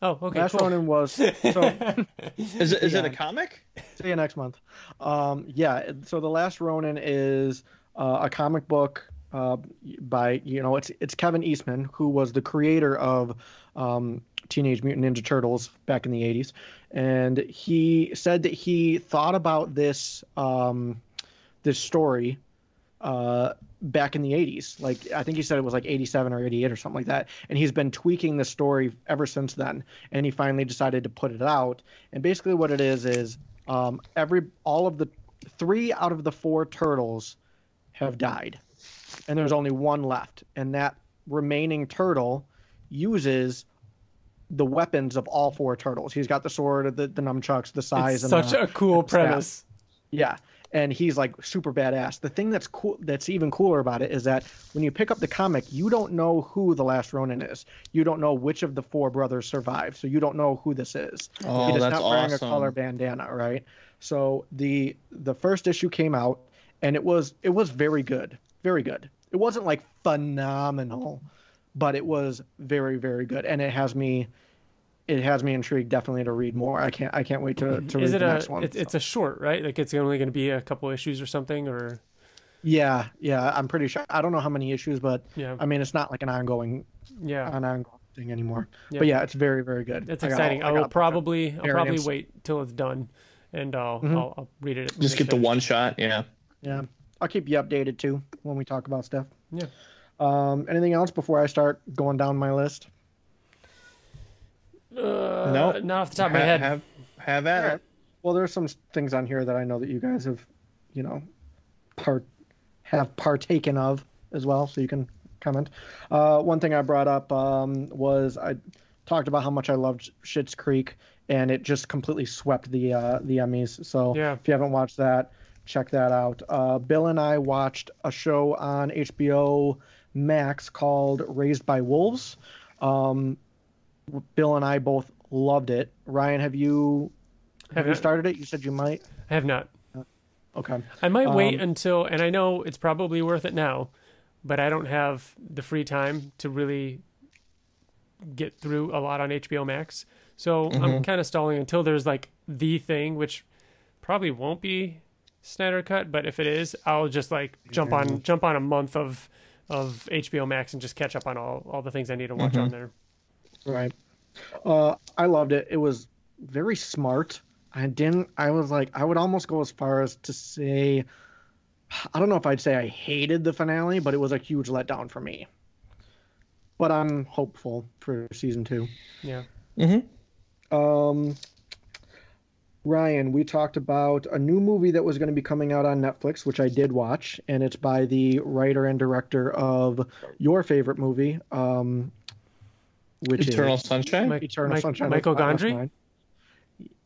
Speaker 2: Oh, okay,
Speaker 3: Last
Speaker 2: cool.
Speaker 3: Ronin was so.
Speaker 1: Is it is it a comic?
Speaker 3: See you next month. Um, yeah. So the Last Ronin is uh, a comic book uh, by you know it's it's Kevin Eastman who was the creator of um, Teenage Mutant Ninja Turtles back in the '80s, and he said that he thought about this um, this story uh, back in the 80s. Like I think he said it was like 87 or 88 or something like that. And he's been tweaking the story ever since then. And he finally decided to put it out. And basically what it is is um, every all of the three out of the four turtles have died, and there's only one left. And that remaining turtle uses the weapons of all four turtles. He's got the sword, the, the nunchucks, the sais,
Speaker 2: it's
Speaker 3: and
Speaker 2: such
Speaker 3: the,
Speaker 2: a cool premise.
Speaker 3: Yeah, and he's like super badass. The thing that's cool, that's even cooler about it, is that when you pick up the comic, you don't know who the last Ronin is. You don't know which of the four brothers survived, so you don't know who this is.
Speaker 1: Oh,
Speaker 3: he is
Speaker 1: that's
Speaker 3: not wearing
Speaker 1: awesome.
Speaker 3: a color bandana, right? So the the first issue came out, and it was it was very good, very good. It wasn't like phenomenal, but it was very very good, and it has me. It has me intrigued definitely to read more. I can't. I can't wait to, to
Speaker 2: Is
Speaker 3: read
Speaker 2: it
Speaker 3: the
Speaker 2: a?
Speaker 3: next one.
Speaker 2: It's, it's a short, right? Like it's only going to be a couple issues or something, or
Speaker 3: Yeah, yeah, I'm pretty sure. I don't know how many issues, but
Speaker 2: yeah,
Speaker 3: I mean, it's not like an ongoing,
Speaker 2: yeah.
Speaker 3: an ongoing thing anymore.
Speaker 2: Yeah.
Speaker 3: But yeah, it's very, very good.
Speaker 2: It's
Speaker 3: I
Speaker 2: exciting.
Speaker 3: all-
Speaker 2: I,
Speaker 3: I
Speaker 2: will probably I'll probably
Speaker 3: variants.
Speaker 2: wait till it's done, and I'll
Speaker 3: Mhm.
Speaker 2: I'll, I'll read it.
Speaker 1: Just
Speaker 2: it's
Speaker 1: get the one shot. Yeah.
Speaker 3: Yeah, I'll keep you updated too when we talk about stuff.
Speaker 2: Yeah.
Speaker 3: Um, anything else before I start going down my list?
Speaker 2: Uh,
Speaker 1: No.
Speaker 2: not off the top of my
Speaker 1: Ha-
Speaker 2: head.
Speaker 1: Have have at
Speaker 3: Alright.
Speaker 1: it.
Speaker 3: Well, there's some things on here that I know that you guys have, you know, part have partaken of as well, so you can comment. Uh, one thing I brought up um, was I talked about how much I loved Schitt's Creek, and it just completely swept the uh, the Emmys. So
Speaker 2: Yeah.
Speaker 3: if you haven't watched that, check that out. Uh, Bill and I watched a show on HBO Max called Raised by Wolves. Um, Bill and I both loved it. Ryan, have you have
Speaker 2: Have
Speaker 3: you started it? You said you might.
Speaker 2: I have not.
Speaker 3: Okay.
Speaker 2: I might wait
Speaker 3: Um,
Speaker 2: until, and I know it's probably worth it now, but I don't have the free time to really get through a lot on HBO Max. So
Speaker 3: Mm-hmm.
Speaker 2: I'm kind of stalling until there's like the thing, which probably won't be Snyder Cut, but if it is, I'll just like jump on jump on a month of of HBO Max and just catch up on all all the things I need to watch on there.
Speaker 3: Right. Uh, I loved it. It was very smart. I didn't. I was like, I would almost go as far as to say, I don't know if I'd say I hated the finale, but it was a huge letdown for me. But I'm hopeful for season two.
Speaker 2: Yeah.
Speaker 3: Um, Ryan, we talked about a new movie that was going to be coming out on Netflix, which I did watch, and it's by the writer and director of your favorite movie, um, which
Speaker 1: Eternal
Speaker 3: is
Speaker 1: Sunshine.
Speaker 2: Mike,
Speaker 3: Eternal
Speaker 2: Mike-
Speaker 3: Sunshine.
Speaker 2: Michael
Speaker 3: of
Speaker 2: Gondry.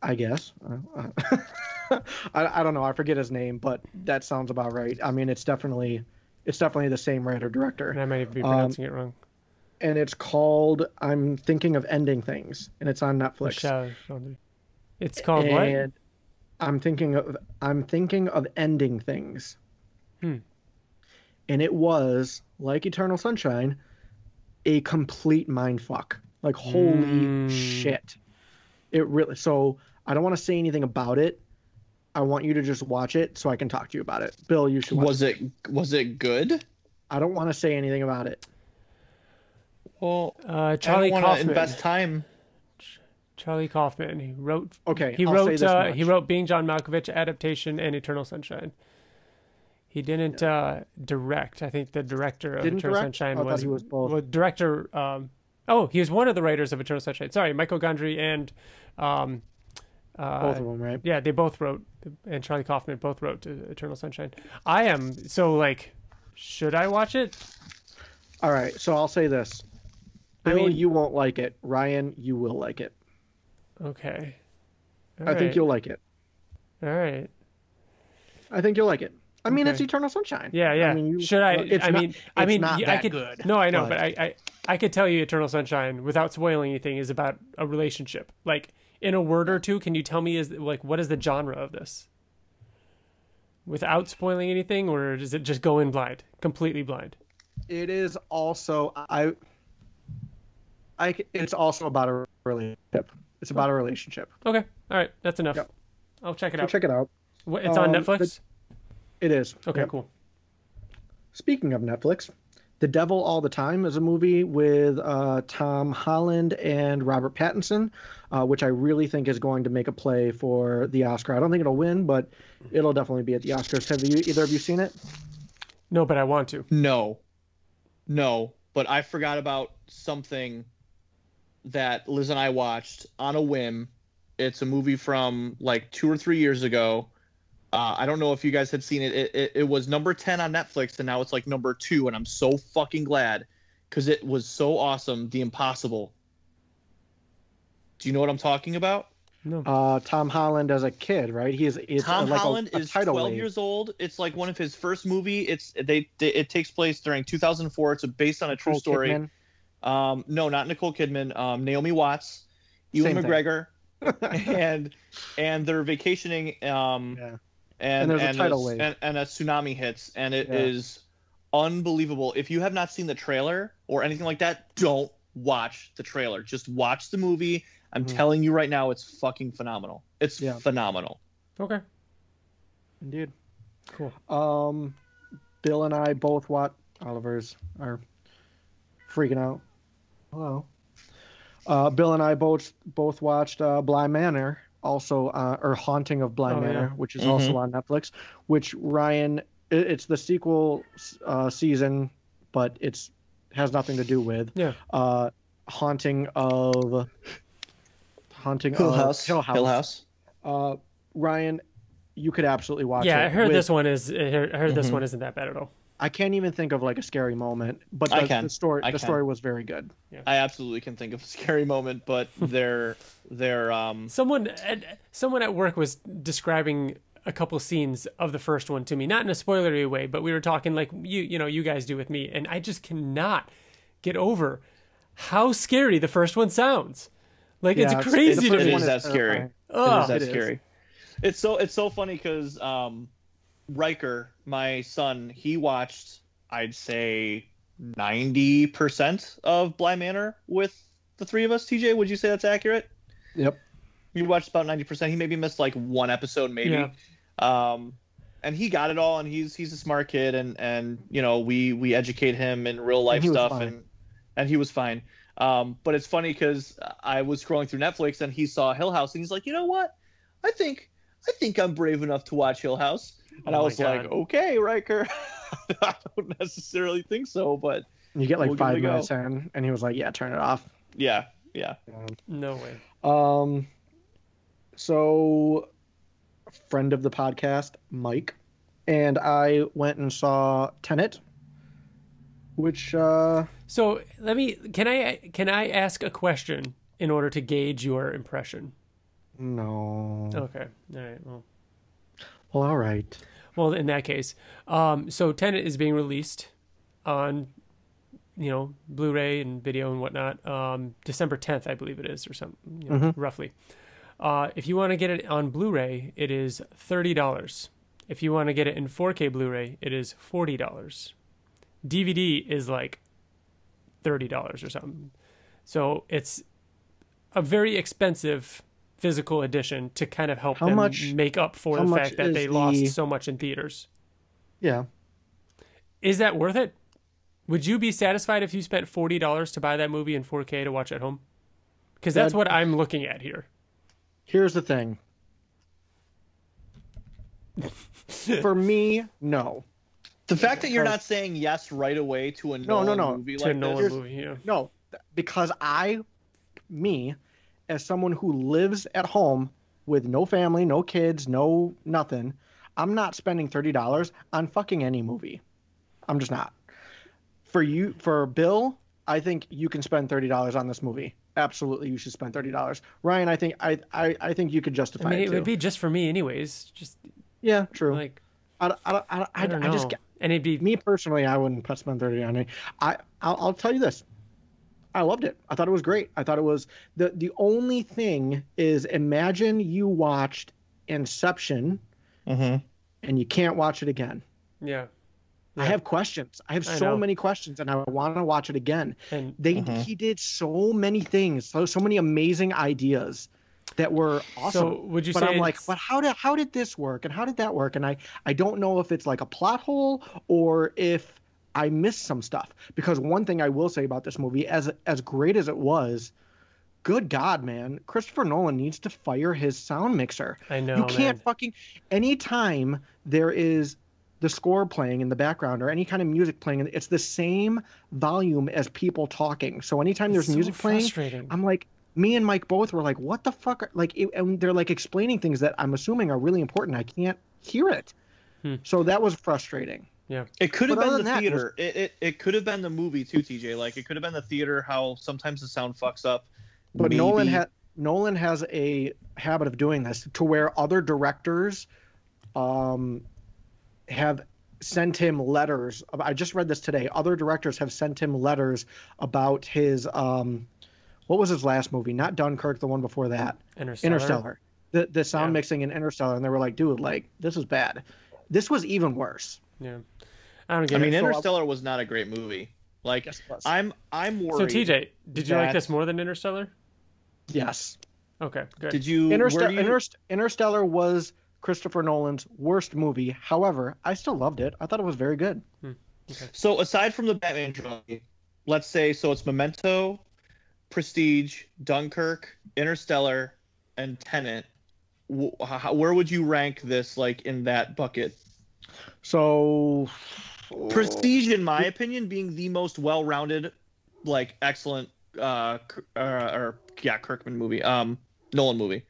Speaker 3: I guess. I, I don't know. I forget his name, but that sounds about right. I mean, it's definitely it's definitely the same writer director
Speaker 2: And I might be
Speaker 3: Um,
Speaker 2: pronouncing it wrong.
Speaker 3: and it's called I'm thinking of ending things, and it's on Netflix.
Speaker 2: Michel It's called what?
Speaker 3: and I'm thinking of I'm thinking of ending things.
Speaker 2: Hmm.
Speaker 3: And it was like Eternal Sunshine, a complete mind fuck. Like holy
Speaker 2: Mm.
Speaker 3: shit! It really. So I don't want to say anything about it. I want you to just watch it so I can talk to you about it. Bill, you should. Watch
Speaker 1: Was it was it good?
Speaker 3: I don't want to say anything about it.
Speaker 1: Well,
Speaker 2: Uh, Charlie
Speaker 1: I don't want to
Speaker 2: Kaufman.
Speaker 1: invest time.
Speaker 2: Charlie Kaufman. He wrote.
Speaker 3: Okay,
Speaker 2: He
Speaker 3: I'll say
Speaker 2: wrote.
Speaker 3: this
Speaker 2: Uh,
Speaker 3: much.
Speaker 2: he wrote Being John Malkovich adaptation and Eternal Sunshine. He didn't uh, direct. I think the director of
Speaker 3: Didn't
Speaker 2: Eternal
Speaker 3: direct?
Speaker 2: Sunshine
Speaker 3: I thought
Speaker 2: was,
Speaker 3: he was both.
Speaker 2: well, director. Um, oh, he was one of the writers of Eternal Sunshine. Sorry, Michael Gondry and. Um, uh,
Speaker 3: Both of them, right?
Speaker 2: Yeah, they both wrote, and Charlie Kaufman both wrote uh, Eternal Sunshine. I am so like, should I watch it?
Speaker 3: All right. So I'll say this.
Speaker 2: I
Speaker 3: Bill,
Speaker 2: mean-
Speaker 3: you won't like it. Ryan, you will like it.
Speaker 2: Okay.
Speaker 3: I think you'll like it.
Speaker 2: All right.
Speaker 3: I think you'll like it. I mean,
Speaker 2: Okay.
Speaker 3: it's Eternal Sunshine.
Speaker 2: Yeah, yeah.
Speaker 3: I mean, you,
Speaker 2: Should I?
Speaker 3: It's
Speaker 2: I
Speaker 3: not-
Speaker 2: mean, I mean,
Speaker 3: not
Speaker 2: yeah, I could.
Speaker 3: good.
Speaker 2: No, I know,
Speaker 3: but-
Speaker 2: but, I, I, I could tell you, Eternal Sunshine, without spoiling anything, is about a relationship. Like in a word or two, can you tell me is like what is the genre of this? Without spoiling anything, or does it just go in blind, completely blind?
Speaker 3: It is also I. I, It's also about a relationship. It's about a relationship.
Speaker 2: Okay, all right, that's enough.
Speaker 3: Yep.
Speaker 2: I'll check it
Speaker 3: So
Speaker 2: out.
Speaker 3: check it out.
Speaker 2: What- It's on
Speaker 3: Um,
Speaker 2: Netflix.
Speaker 3: It is.
Speaker 2: Okay,
Speaker 3: Yep.
Speaker 2: cool.
Speaker 3: Speaking of Netflix, The Devil All the Time is a movie with uh, Tom Holland and Robert Pattinson, uh, which I really think is going to make a play for the Oscar. I don't think it'll win, but it'll definitely be at the Oscars. Have you either of you seen it?
Speaker 2: No, but I want to.
Speaker 1: No, no. But I forgot about something that Liz and I watched on a whim. It's a movie from like two or three years ago. Uh, I don't know if you guys had seen it. It, it. it was number 10 on Netflix, and now it's like number two. And I'm so fucking glad because it was so awesome. The Impossible. Do you know what I'm talking about?
Speaker 2: No.
Speaker 3: Uh, Tom Holland as a kid, right? He is. It's
Speaker 1: Tom
Speaker 3: like a-
Speaker 1: Holland
Speaker 3: a
Speaker 1: is 12
Speaker 3: wave.
Speaker 1: years old. It's like one of his first movie. It's they, they it takes place during 2004. It's based on a true
Speaker 3: Nicole
Speaker 1: story.
Speaker 3: Kidman.
Speaker 1: Um, no, not Nicole Kidman. Um, Naomi Watts, Ewan
Speaker 3: Same.
Speaker 1: McGregor, and and they're vacationing. Um,
Speaker 3: Yeah.
Speaker 1: And
Speaker 3: And there's a
Speaker 1: and,
Speaker 3: tidal
Speaker 1: a,
Speaker 3: wave.
Speaker 1: and, and a tsunami hits, and it is
Speaker 3: Yeah.
Speaker 1: unbelievable. If you have not seen the trailer or anything like that, don't watch the trailer. Just watch the movie. I'm
Speaker 3: Mhm.
Speaker 1: telling you right now, it's fucking phenomenal. It's
Speaker 3: Yeah.
Speaker 1: phenomenal.
Speaker 2: Okay.
Speaker 3: Indeed.
Speaker 2: Cool.
Speaker 3: Um, Bill and I both watch Oliver's are freaking out. Hello. Uh, Bill and I both both watched uh, Bly Manor, also uh, or Haunting of Bly
Speaker 2: Oh,
Speaker 3: Manor,
Speaker 2: yeah.
Speaker 3: which is
Speaker 1: Mhm.
Speaker 3: also on Netflix. Which Ryan, it's the sequel uh, season, but it's has nothing to do with
Speaker 2: Yeah.
Speaker 3: uh, Haunting of Haunting
Speaker 1: Hill
Speaker 3: of
Speaker 1: House.
Speaker 3: Hill House.
Speaker 1: Hill House.
Speaker 3: Uh, Ryan, you could absolutely watch it.
Speaker 2: Yeah, I heard
Speaker 3: with-
Speaker 2: this one is. I heard, I heard this
Speaker 1: Mhm.
Speaker 2: one isn't that bad at all.
Speaker 3: I can't even think of like a scary moment, but
Speaker 1: I
Speaker 3: the,
Speaker 1: can.
Speaker 3: the story
Speaker 1: I
Speaker 3: the
Speaker 1: can.
Speaker 3: story was very good.
Speaker 1: I absolutely can think of a scary moment, but they're they're um
Speaker 2: Someone at, someone at work was describing a couple scenes of the first one to me, not in a spoilery way, but we were talking like you you know you guys do with me, and I just cannot get over how scary the first one sounds. Like
Speaker 3: Yeah,
Speaker 2: it's
Speaker 3: it's-
Speaker 2: crazy
Speaker 3: the
Speaker 2: to
Speaker 3: first
Speaker 2: me.
Speaker 1: It
Speaker 3: one
Speaker 1: is that scary.
Speaker 3: terrifying.
Speaker 1: It is that
Speaker 3: It is.
Speaker 1: scary. It's so it's so funny because um, Riker, my son, he watched I'd say ninety percent of Bly Manor with the three of us. TJ, would you say that's accurate?
Speaker 3: Yep.
Speaker 1: You watched about ninety percent. He maybe missed like one episode, maybe.
Speaker 2: Yeah.
Speaker 1: Um, and he got it all, and he's he's a smart kid, and and you know we we educate him in real life
Speaker 3: he was
Speaker 1: stuff, and and he was fine. Um, but it's funny because I was scrolling through Netflix and he saw Hill House, and he's like, you know what? I think I think I'm brave enough to watch Hill House. And
Speaker 2: Oh
Speaker 1: I
Speaker 2: my
Speaker 1: was like, okay, Riker. I don't necessarily think so, but
Speaker 3: You get like
Speaker 1: We'll
Speaker 3: five
Speaker 1: a go.
Speaker 3: minutes in, and he was like, "Yeah, turn it off."
Speaker 1: yeah, yeah.
Speaker 2: No way.
Speaker 3: Um, so friend of the podcast, Mike, and I went and saw Tenet, which uh,
Speaker 2: So let me can I can I ask a question in order to gauge your impression?
Speaker 3: no.
Speaker 2: Okay. All right. Well.
Speaker 3: Well, all right.
Speaker 2: Well, in that case, um, so Tenet is being released on, you know, Blu-ray and video and whatnot, um, December 10th, I believe it is, or something, you know, roughly. Uh, if you want to get it on Blu-ray, it is thirty dollars. If you want to get it in 4K Blu-ray, it is forty dollars. DVD is like thirty dollars or something. So it's a very expensive physical edition to kind of help
Speaker 3: How
Speaker 2: them
Speaker 3: much-
Speaker 2: make up for the fact that they lost so much in theaters.
Speaker 3: Yeah.
Speaker 2: Is that worth it? Would you be satisfied if you spent forty dollars to buy that movie in 4K to watch at home? Because that's
Speaker 3: That-
Speaker 2: what I'm looking at here.
Speaker 3: Here's the thing. For me, no.
Speaker 1: The fact that you're not saying yes right away to a
Speaker 3: No, no,
Speaker 1: Nolan
Speaker 3: no.
Speaker 1: movie
Speaker 2: To
Speaker 1: like
Speaker 2: a Nolan
Speaker 1: this,
Speaker 2: movie, yeah.
Speaker 3: No, because I, me, as someone who lives at home with no family, no kids, no nothing, I'm not spending thirty dollars on fucking any movie. I'm just not. For you, for Bill, I think you can spend thirty dollars on this movie. Absolutely, you should spend thirty dollars. Ryan, I think I, I, I think you could justify
Speaker 2: I mean,
Speaker 3: it
Speaker 2: it would be just for me, anyways. Just
Speaker 3: yeah, true.
Speaker 2: like
Speaker 3: I, I, I, I,
Speaker 2: I don't know.
Speaker 3: I just
Speaker 2: and it'd be
Speaker 3: me personally, I wouldn't spend thirty on it. I I'll, I'll tell you this, I loved it. I thought it was great. I thought it was the the only thing is imagine you watched Inception
Speaker 1: Mhm.
Speaker 3: and you can't watch it again.
Speaker 2: yeah.
Speaker 3: I have questions. I have
Speaker 2: I
Speaker 3: so
Speaker 2: know.
Speaker 3: many questions, and I want to watch it again.
Speaker 2: And
Speaker 3: They
Speaker 1: Mhm.
Speaker 3: he did so many things, so so many amazing ideas that were awesome.
Speaker 2: So, would you say?
Speaker 3: but
Speaker 2: say
Speaker 3: I'm like,
Speaker 2: it's-
Speaker 3: but how did how did this work and how did that work? And I I don't know if it's like a plot hole or if I missed some stuff. Because one thing I will say about this movie, as as great as it was, good God, man, Christopher Nolan needs to fire his sound mixer.
Speaker 2: I know,
Speaker 3: you can't
Speaker 2: man.
Speaker 3: fucking anytime there is the score playing in the background or any kind of music playing, it's the same volume as people talking. So anytime there's
Speaker 2: so
Speaker 3: music playing. I'm like, me and Mike both were like, what the fuck? are-" Like, it, and they're like explaining things that I'm assuming are really important. I can't hear it.
Speaker 2: Hmm.
Speaker 3: So that was frustrating.
Speaker 2: Yeah.
Speaker 1: It could have been the
Speaker 3: than that, it was-
Speaker 1: theater. It, it it could have been the movie too, TJ. Like it could have been the theater. How sometimes the sound fucks up.
Speaker 3: But Nolan
Speaker 1: Maybe-
Speaker 3: had Nolan has a habit of doing this to where other directors um, have sent him letters. I just read this today. Other directors have sent him letters about his um, what was his last movie? Not Dunkirk, the one before that.
Speaker 2: Interstellar.
Speaker 3: Interstellar. The the sound
Speaker 2: Yeah.
Speaker 3: mixing in Interstellar, and they were like, dude, like this is bad. This was even worse.
Speaker 2: Yeah. I don't get
Speaker 1: I mean,
Speaker 2: it.
Speaker 1: Interstellar was not a great movie. Like,
Speaker 3: Yes, it was.
Speaker 1: I'm I'm worried.
Speaker 2: So
Speaker 1: worried.
Speaker 2: TJ, did you like this more than Interstellar?
Speaker 3: Yes.
Speaker 2: Okay, good.
Speaker 1: Did you?
Speaker 3: Interste-
Speaker 1: you
Speaker 3: Interst- Interstellar was Christopher Nolan's worst movie. However, I still loved it. I thought it was very good. Hmm, okay.
Speaker 1: So aside from the Batman trilogy, let's say so it's Memento, Prestige, Dunkirk, Interstellar, and Tenet. Wh- how- Where would you rank this like in that bucket?
Speaker 3: So,
Speaker 1: Prestige, in my opinion, being the most well-rounded, like excellent, uh, uh or yeah, Kirkman movie, um, Nolan movie.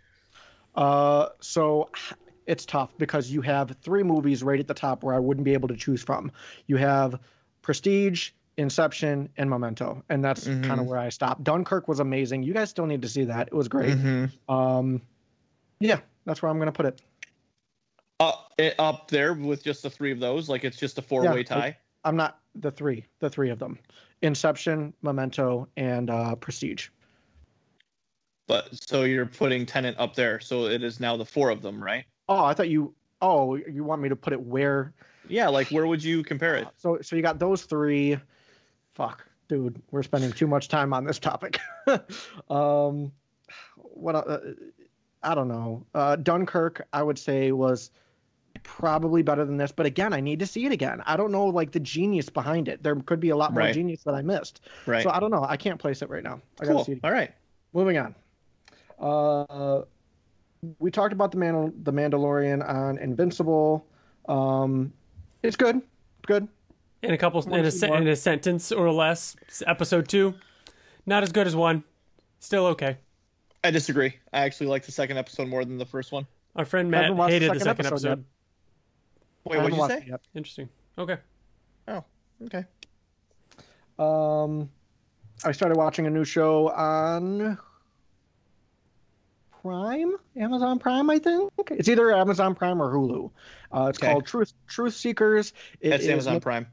Speaker 3: uh, so it's tough because you have three movies right at the top where I wouldn't be able to choose from. You have Prestige, Inception, and Memento, and that's
Speaker 1: Mhm.
Speaker 3: kind of where I stopped. Dunkirk was amazing. You guys still need to see that. It was great.
Speaker 1: Mm-hmm.
Speaker 3: Um, yeah, that's where I'm gonna put it.
Speaker 1: Up, up there with just the three of those, like it's just a four-way
Speaker 3: Yeah,
Speaker 1: tie.
Speaker 3: I'm not the three, the three of them: Inception, Memento, and uh, Prestige.
Speaker 1: But so you're putting Tenet up there, so it is now the four of them, right?
Speaker 3: Oh, I thought you. Oh, you want me to put it where?
Speaker 1: Yeah, like where would you compare it?
Speaker 3: So, so you got those three. Fuck, dude, we're spending too much time on this topic. um, what? Uh, I don't know. Uh, Dunkirk, I would say was probably better than this, but again, I need to see it again. I don't know like the genius behind it. There could be a lot more
Speaker 1: Right.
Speaker 3: genius that I missed.
Speaker 1: Right.
Speaker 3: So I don't know. I can't place it right now. I gotta
Speaker 1: cool.
Speaker 3: see it.
Speaker 1: All right.
Speaker 3: Moving on. Uh, we talked about the Man- the Mandalorian on Invincible. Um, it's good. It's good.
Speaker 2: in a couple, in a,
Speaker 3: see
Speaker 2: se- in a sentence or less, episode two, not as good as one, still okay.
Speaker 1: I disagree. I actually like the second episode more than the first one.
Speaker 2: Our friend
Speaker 3: Haven't
Speaker 2: Matt
Speaker 3: watched the
Speaker 2: hated the
Speaker 3: second
Speaker 2: second
Speaker 3: episode
Speaker 2: episode.
Speaker 1: Wait, what'd
Speaker 3: haven't
Speaker 1: you say?
Speaker 3: it yet.
Speaker 2: Interesting. Okay.
Speaker 1: Oh, okay.
Speaker 3: Um, I started watching a new show on Prime, Amazon Prime, I think. It's either Amazon Prime or Hulu. Uh, it's
Speaker 1: Okay.
Speaker 3: called Truth Truth Seekers. It
Speaker 1: That's
Speaker 3: is
Speaker 1: Amazon
Speaker 3: Nick,
Speaker 1: Prime.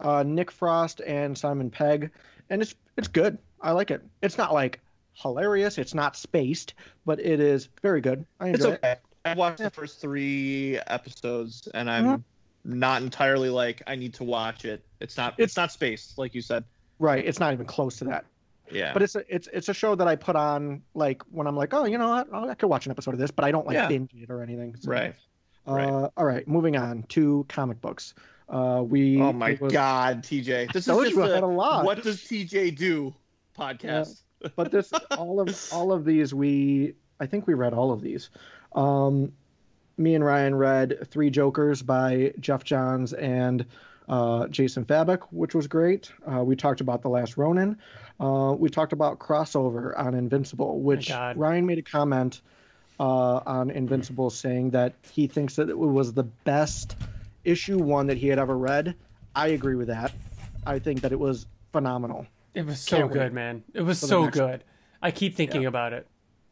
Speaker 3: uh, Nick Frost and Simon Pegg, and it's it's good. I like it. It's not like hilarious. It's not spaced, but it is very good. I
Speaker 1: It's
Speaker 3: enjoy it.
Speaker 1: I watched the first three episodes, and I'm not entirely like I need to watch it. It's not. It's,
Speaker 3: It's-
Speaker 1: not spaced, like you said.
Speaker 3: Right. It's not even close to that.
Speaker 1: Yeah.
Speaker 3: But it's a, it's it's a show that I put on like when I'm like, oh, you know what, oh, I could watch an episode of this, but I don't like
Speaker 1: Yeah.
Speaker 3: binge it or anything. So,
Speaker 1: right.
Speaker 3: Uh,
Speaker 1: right.
Speaker 3: All right, moving on to comic books. Uh, we.
Speaker 1: Oh my
Speaker 3: was-
Speaker 1: God, TJ! This is just
Speaker 3: I
Speaker 1: a,
Speaker 3: a lot.
Speaker 1: what does TJ do podcast.
Speaker 3: But this, all of all of these, we I think we read all of these. Um, me and Ryan read Three Jokers by Geoff Johns and uh, Jason Fabok, which was great. Uh, we talked about The Last Ronin. Uh, we talked about crossover on Invincible, which Ryan made a comment uh, on Invincible saying that he thinks that it was the best issue one that he had ever read. I agree with that. I think that it was phenomenal.
Speaker 2: It was so
Speaker 3: Can't
Speaker 2: good, man. It was so good. I keep thinking about it.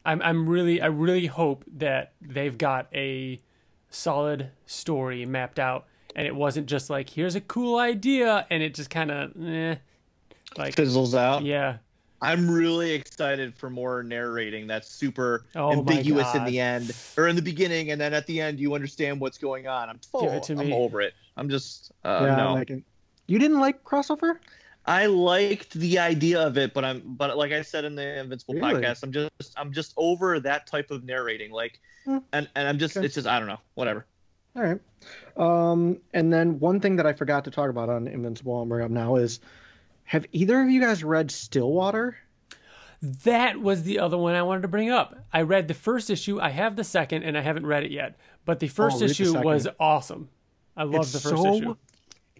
Speaker 2: I'm I'm really I really hope that they've got a solid story mapped out and it wasn't just like here's a cool idea and it just kind of eh, like
Speaker 1: Fizzles out.
Speaker 2: yeah.
Speaker 1: I'm really excited for more narrating that's super
Speaker 2: Oh
Speaker 1: ambiguous in the end or in the beginning, and then at the end you understand what's going on. I'm
Speaker 2: Give it to
Speaker 1: I'm
Speaker 2: me.
Speaker 1: over it. I'm just uh,
Speaker 3: yeah,
Speaker 1: no.
Speaker 3: I like it. You didn't like crossover?
Speaker 1: I liked the idea of it, but I'm but like I said in the Invincible
Speaker 3: Really?
Speaker 1: podcast, I'm just I'm just over that type of narrating. Like,
Speaker 3: Hmm.
Speaker 1: and and I'm just
Speaker 3: Okay.
Speaker 1: it's just I don't know, whatever.
Speaker 3: All right. Um, and then one thing that I forgot to talk about on Invincible, I'll bring up now is, have either of you guys read Stillwater?
Speaker 2: That was the other one I wanted to bring up. I read the first issue, I have the second and I haven't read it yet. But the first
Speaker 3: Oh, read the
Speaker 2: issue was awesome. I love the first
Speaker 3: so-
Speaker 2: issue.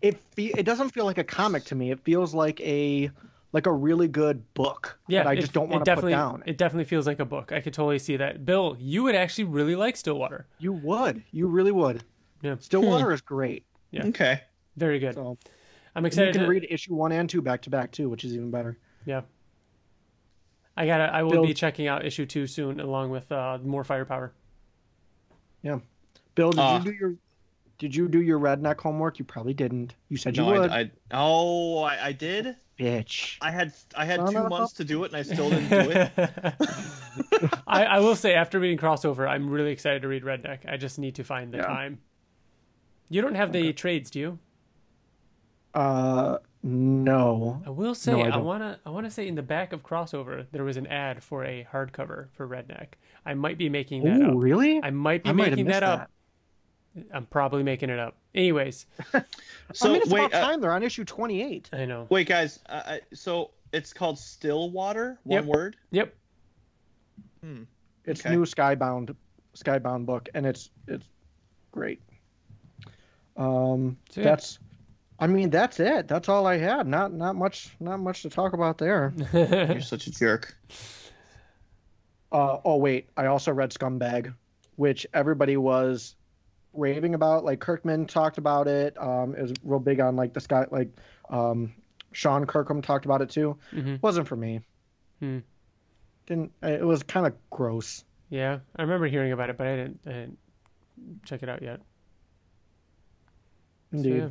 Speaker 3: It fe- it doesn't feel like a comic to me. It feels like a like a really good book
Speaker 2: Yeah,
Speaker 3: that I
Speaker 2: it-
Speaker 3: just don't want to put down.
Speaker 2: It definitely feels like a book. I could totally see that. Bill, you would actually really like Stillwater.
Speaker 3: you would, you really would.
Speaker 2: Yeah.
Speaker 3: Stillwater is great.
Speaker 2: Yeah.
Speaker 1: Okay.
Speaker 2: Very good.
Speaker 3: So
Speaker 2: I'm
Speaker 3: and you can
Speaker 2: to
Speaker 3: read issue one and two back to back too, which is even better.
Speaker 2: Yeah. I gotta. I will
Speaker 3: Bill-
Speaker 2: be checking out issue two soon, along with uh, more firepower.
Speaker 3: Yeah. Bill, did
Speaker 1: Uh,
Speaker 3: you do your did you do your redneck homework? You probably didn't. You said you would.
Speaker 1: I, I oh I, I did.
Speaker 3: Bitch.
Speaker 1: I had I had
Speaker 3: Son
Speaker 1: two
Speaker 3: of a-
Speaker 1: months to do it and I still didn't do it.
Speaker 2: I, I will say, after reading crossover, I'm really excited to read Redneck. I just need to find the
Speaker 3: Yeah.
Speaker 2: time. You don't have the trades, do you?
Speaker 3: Uh, no.
Speaker 2: I will say,
Speaker 3: No, I
Speaker 2: I, wanna, I wanna say in the back of crossover there was an ad for a hardcover for Redneck. I might be making that
Speaker 3: Ooh,
Speaker 2: up.
Speaker 3: really?
Speaker 2: I might be
Speaker 3: I
Speaker 2: making
Speaker 3: missed
Speaker 2: that up. I'm probably making it up. Anyways,
Speaker 1: So
Speaker 3: I mean, it's
Speaker 1: wait,
Speaker 3: about
Speaker 1: uh,
Speaker 3: time. They're on issue 28.
Speaker 2: I know.
Speaker 1: wait, guys. Uh, so it's called Stillwater. One
Speaker 2: Yep.
Speaker 1: word.
Speaker 2: Yep.
Speaker 3: It's
Speaker 1: Okay.
Speaker 3: new Skybound Skybound book, and it's it's great. Um,
Speaker 2: So, yeah.
Speaker 3: that's. I mean, that's it. That's all I had. Not not much not much to talk about there.
Speaker 1: You're such a jerk.
Speaker 3: Uh, oh wait, I also read Scumbag, which everybody was raving about. Like Kirkman talked about it. Um, it was real big on like this guy, Like um, Sean Kirkham talked about it too.
Speaker 2: Mhm.
Speaker 3: Wasn't for me.
Speaker 2: Hmm.
Speaker 3: Didn't. It was kind of gross.
Speaker 2: Yeah, I remember hearing about it, but I didn't, I didn't check it out yet. So,
Speaker 3: Indeed.
Speaker 2: yeah.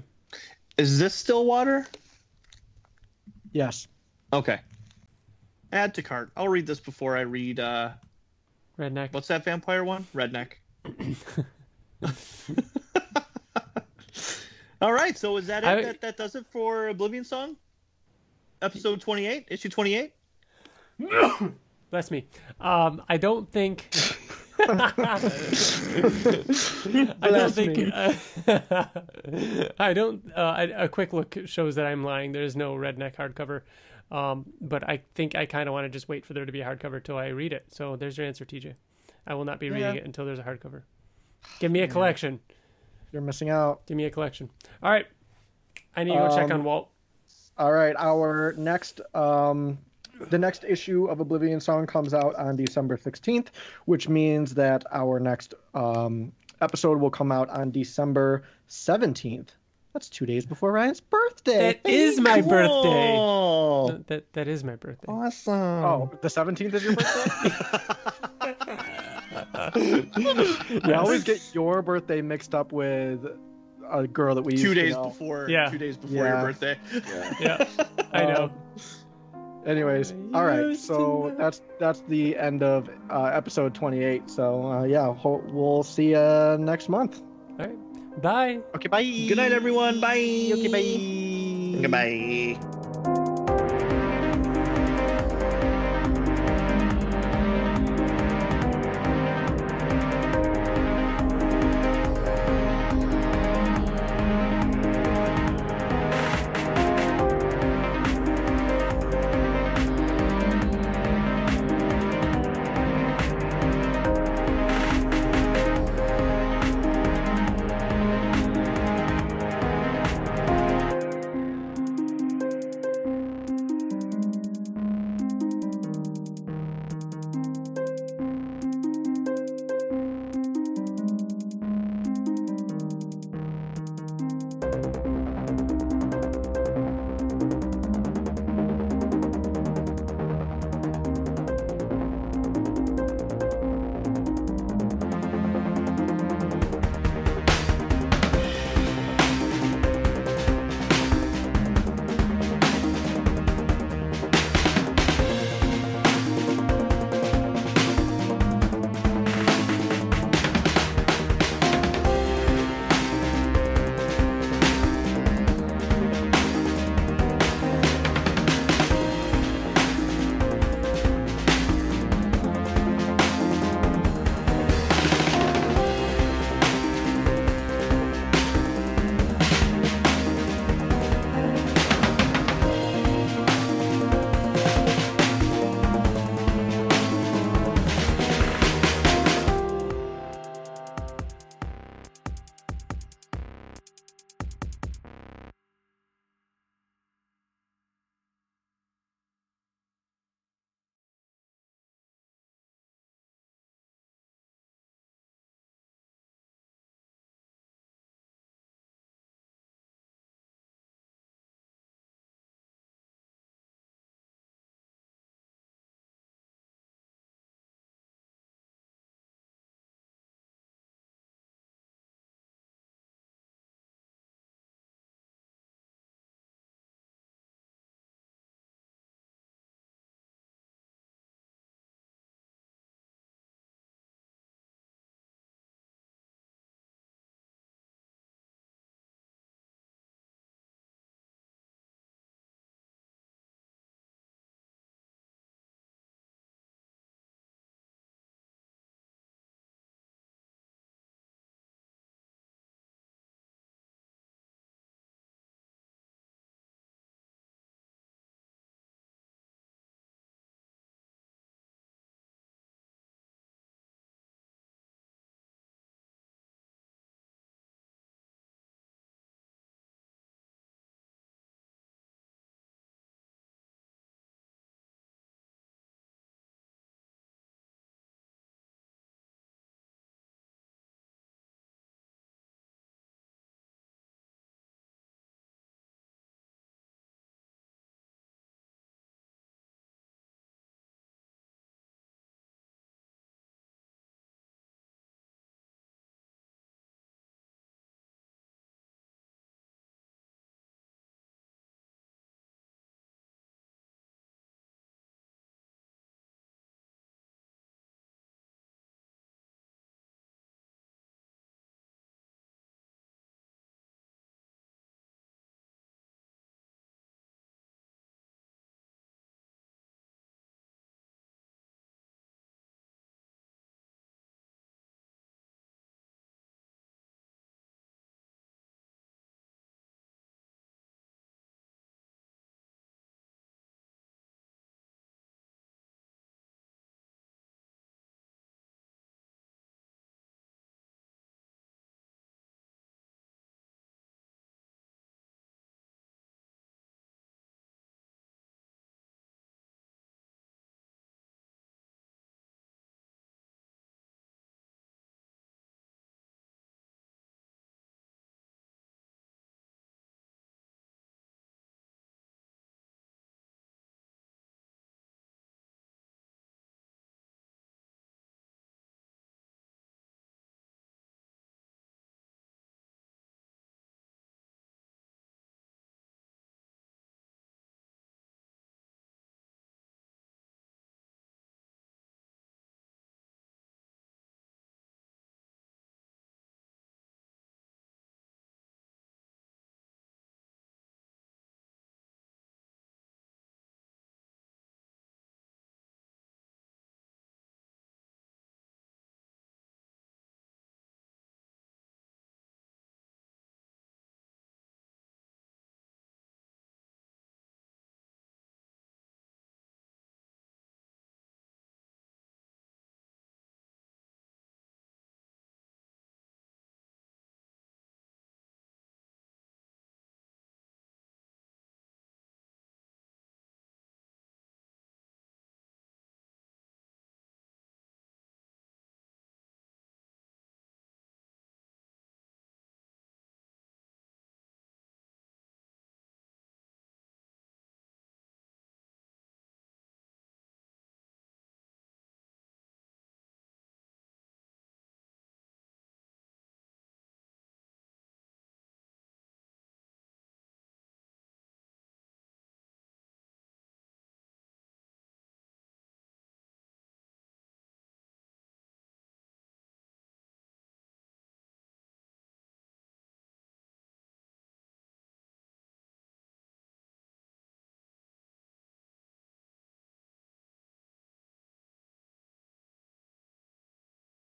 Speaker 1: Is this Stillwater?
Speaker 3: Yes.
Speaker 1: Okay. Add to cart. I'll read this before I read. uh
Speaker 2: Redneck.
Speaker 1: What's that vampire one? Redneck. All right. So is that it?
Speaker 2: I-
Speaker 1: that, that does it for Oblivion Song? Episode twenty-eight, issue twenty-eight.
Speaker 2: Bless me. Um, I don't think. I don't
Speaker 3: Bless
Speaker 2: think.
Speaker 3: me.
Speaker 2: Uh, I don't. Uh, a, a quick look shows that I'm lying. There's no redneck hardcover, um, but I think I kind of want to just wait for there to be a hardcover till I read it. So there's your answer, TJ. I will not be reading
Speaker 3: Yeah.
Speaker 2: it until there's a hardcover. Give me a collection.
Speaker 3: You're missing out.
Speaker 2: Give me a collection. All right. I need to go check
Speaker 3: Um,
Speaker 2: on Walt.
Speaker 3: All right, our next um the next issue of Oblivion Song comes out on December 16th, which means that our next um episode will come out on December 17th. That's 2 days before Ryan's birthday.
Speaker 2: That is my birthday.
Speaker 1: Oh,
Speaker 2: That that is my birthday.
Speaker 1: awesome.
Speaker 3: Oh, the 17th is your birthday? we always get your birthday mixed up with a girl that we used
Speaker 1: two
Speaker 3: to
Speaker 1: days
Speaker 3: know.
Speaker 1: before.
Speaker 2: Yeah.
Speaker 1: Two days before
Speaker 3: Yeah.
Speaker 1: your birthday.
Speaker 2: Yeah, I know.
Speaker 3: Anyways, all right. So that's that's the end of uh, episode 28. So uh, yeah, ho- we'll see you next month.
Speaker 2: All right. Bye.
Speaker 3: Okay, bye.
Speaker 1: Good night, everyone. Bye.
Speaker 3: Okay, bye.
Speaker 1: Goodbye.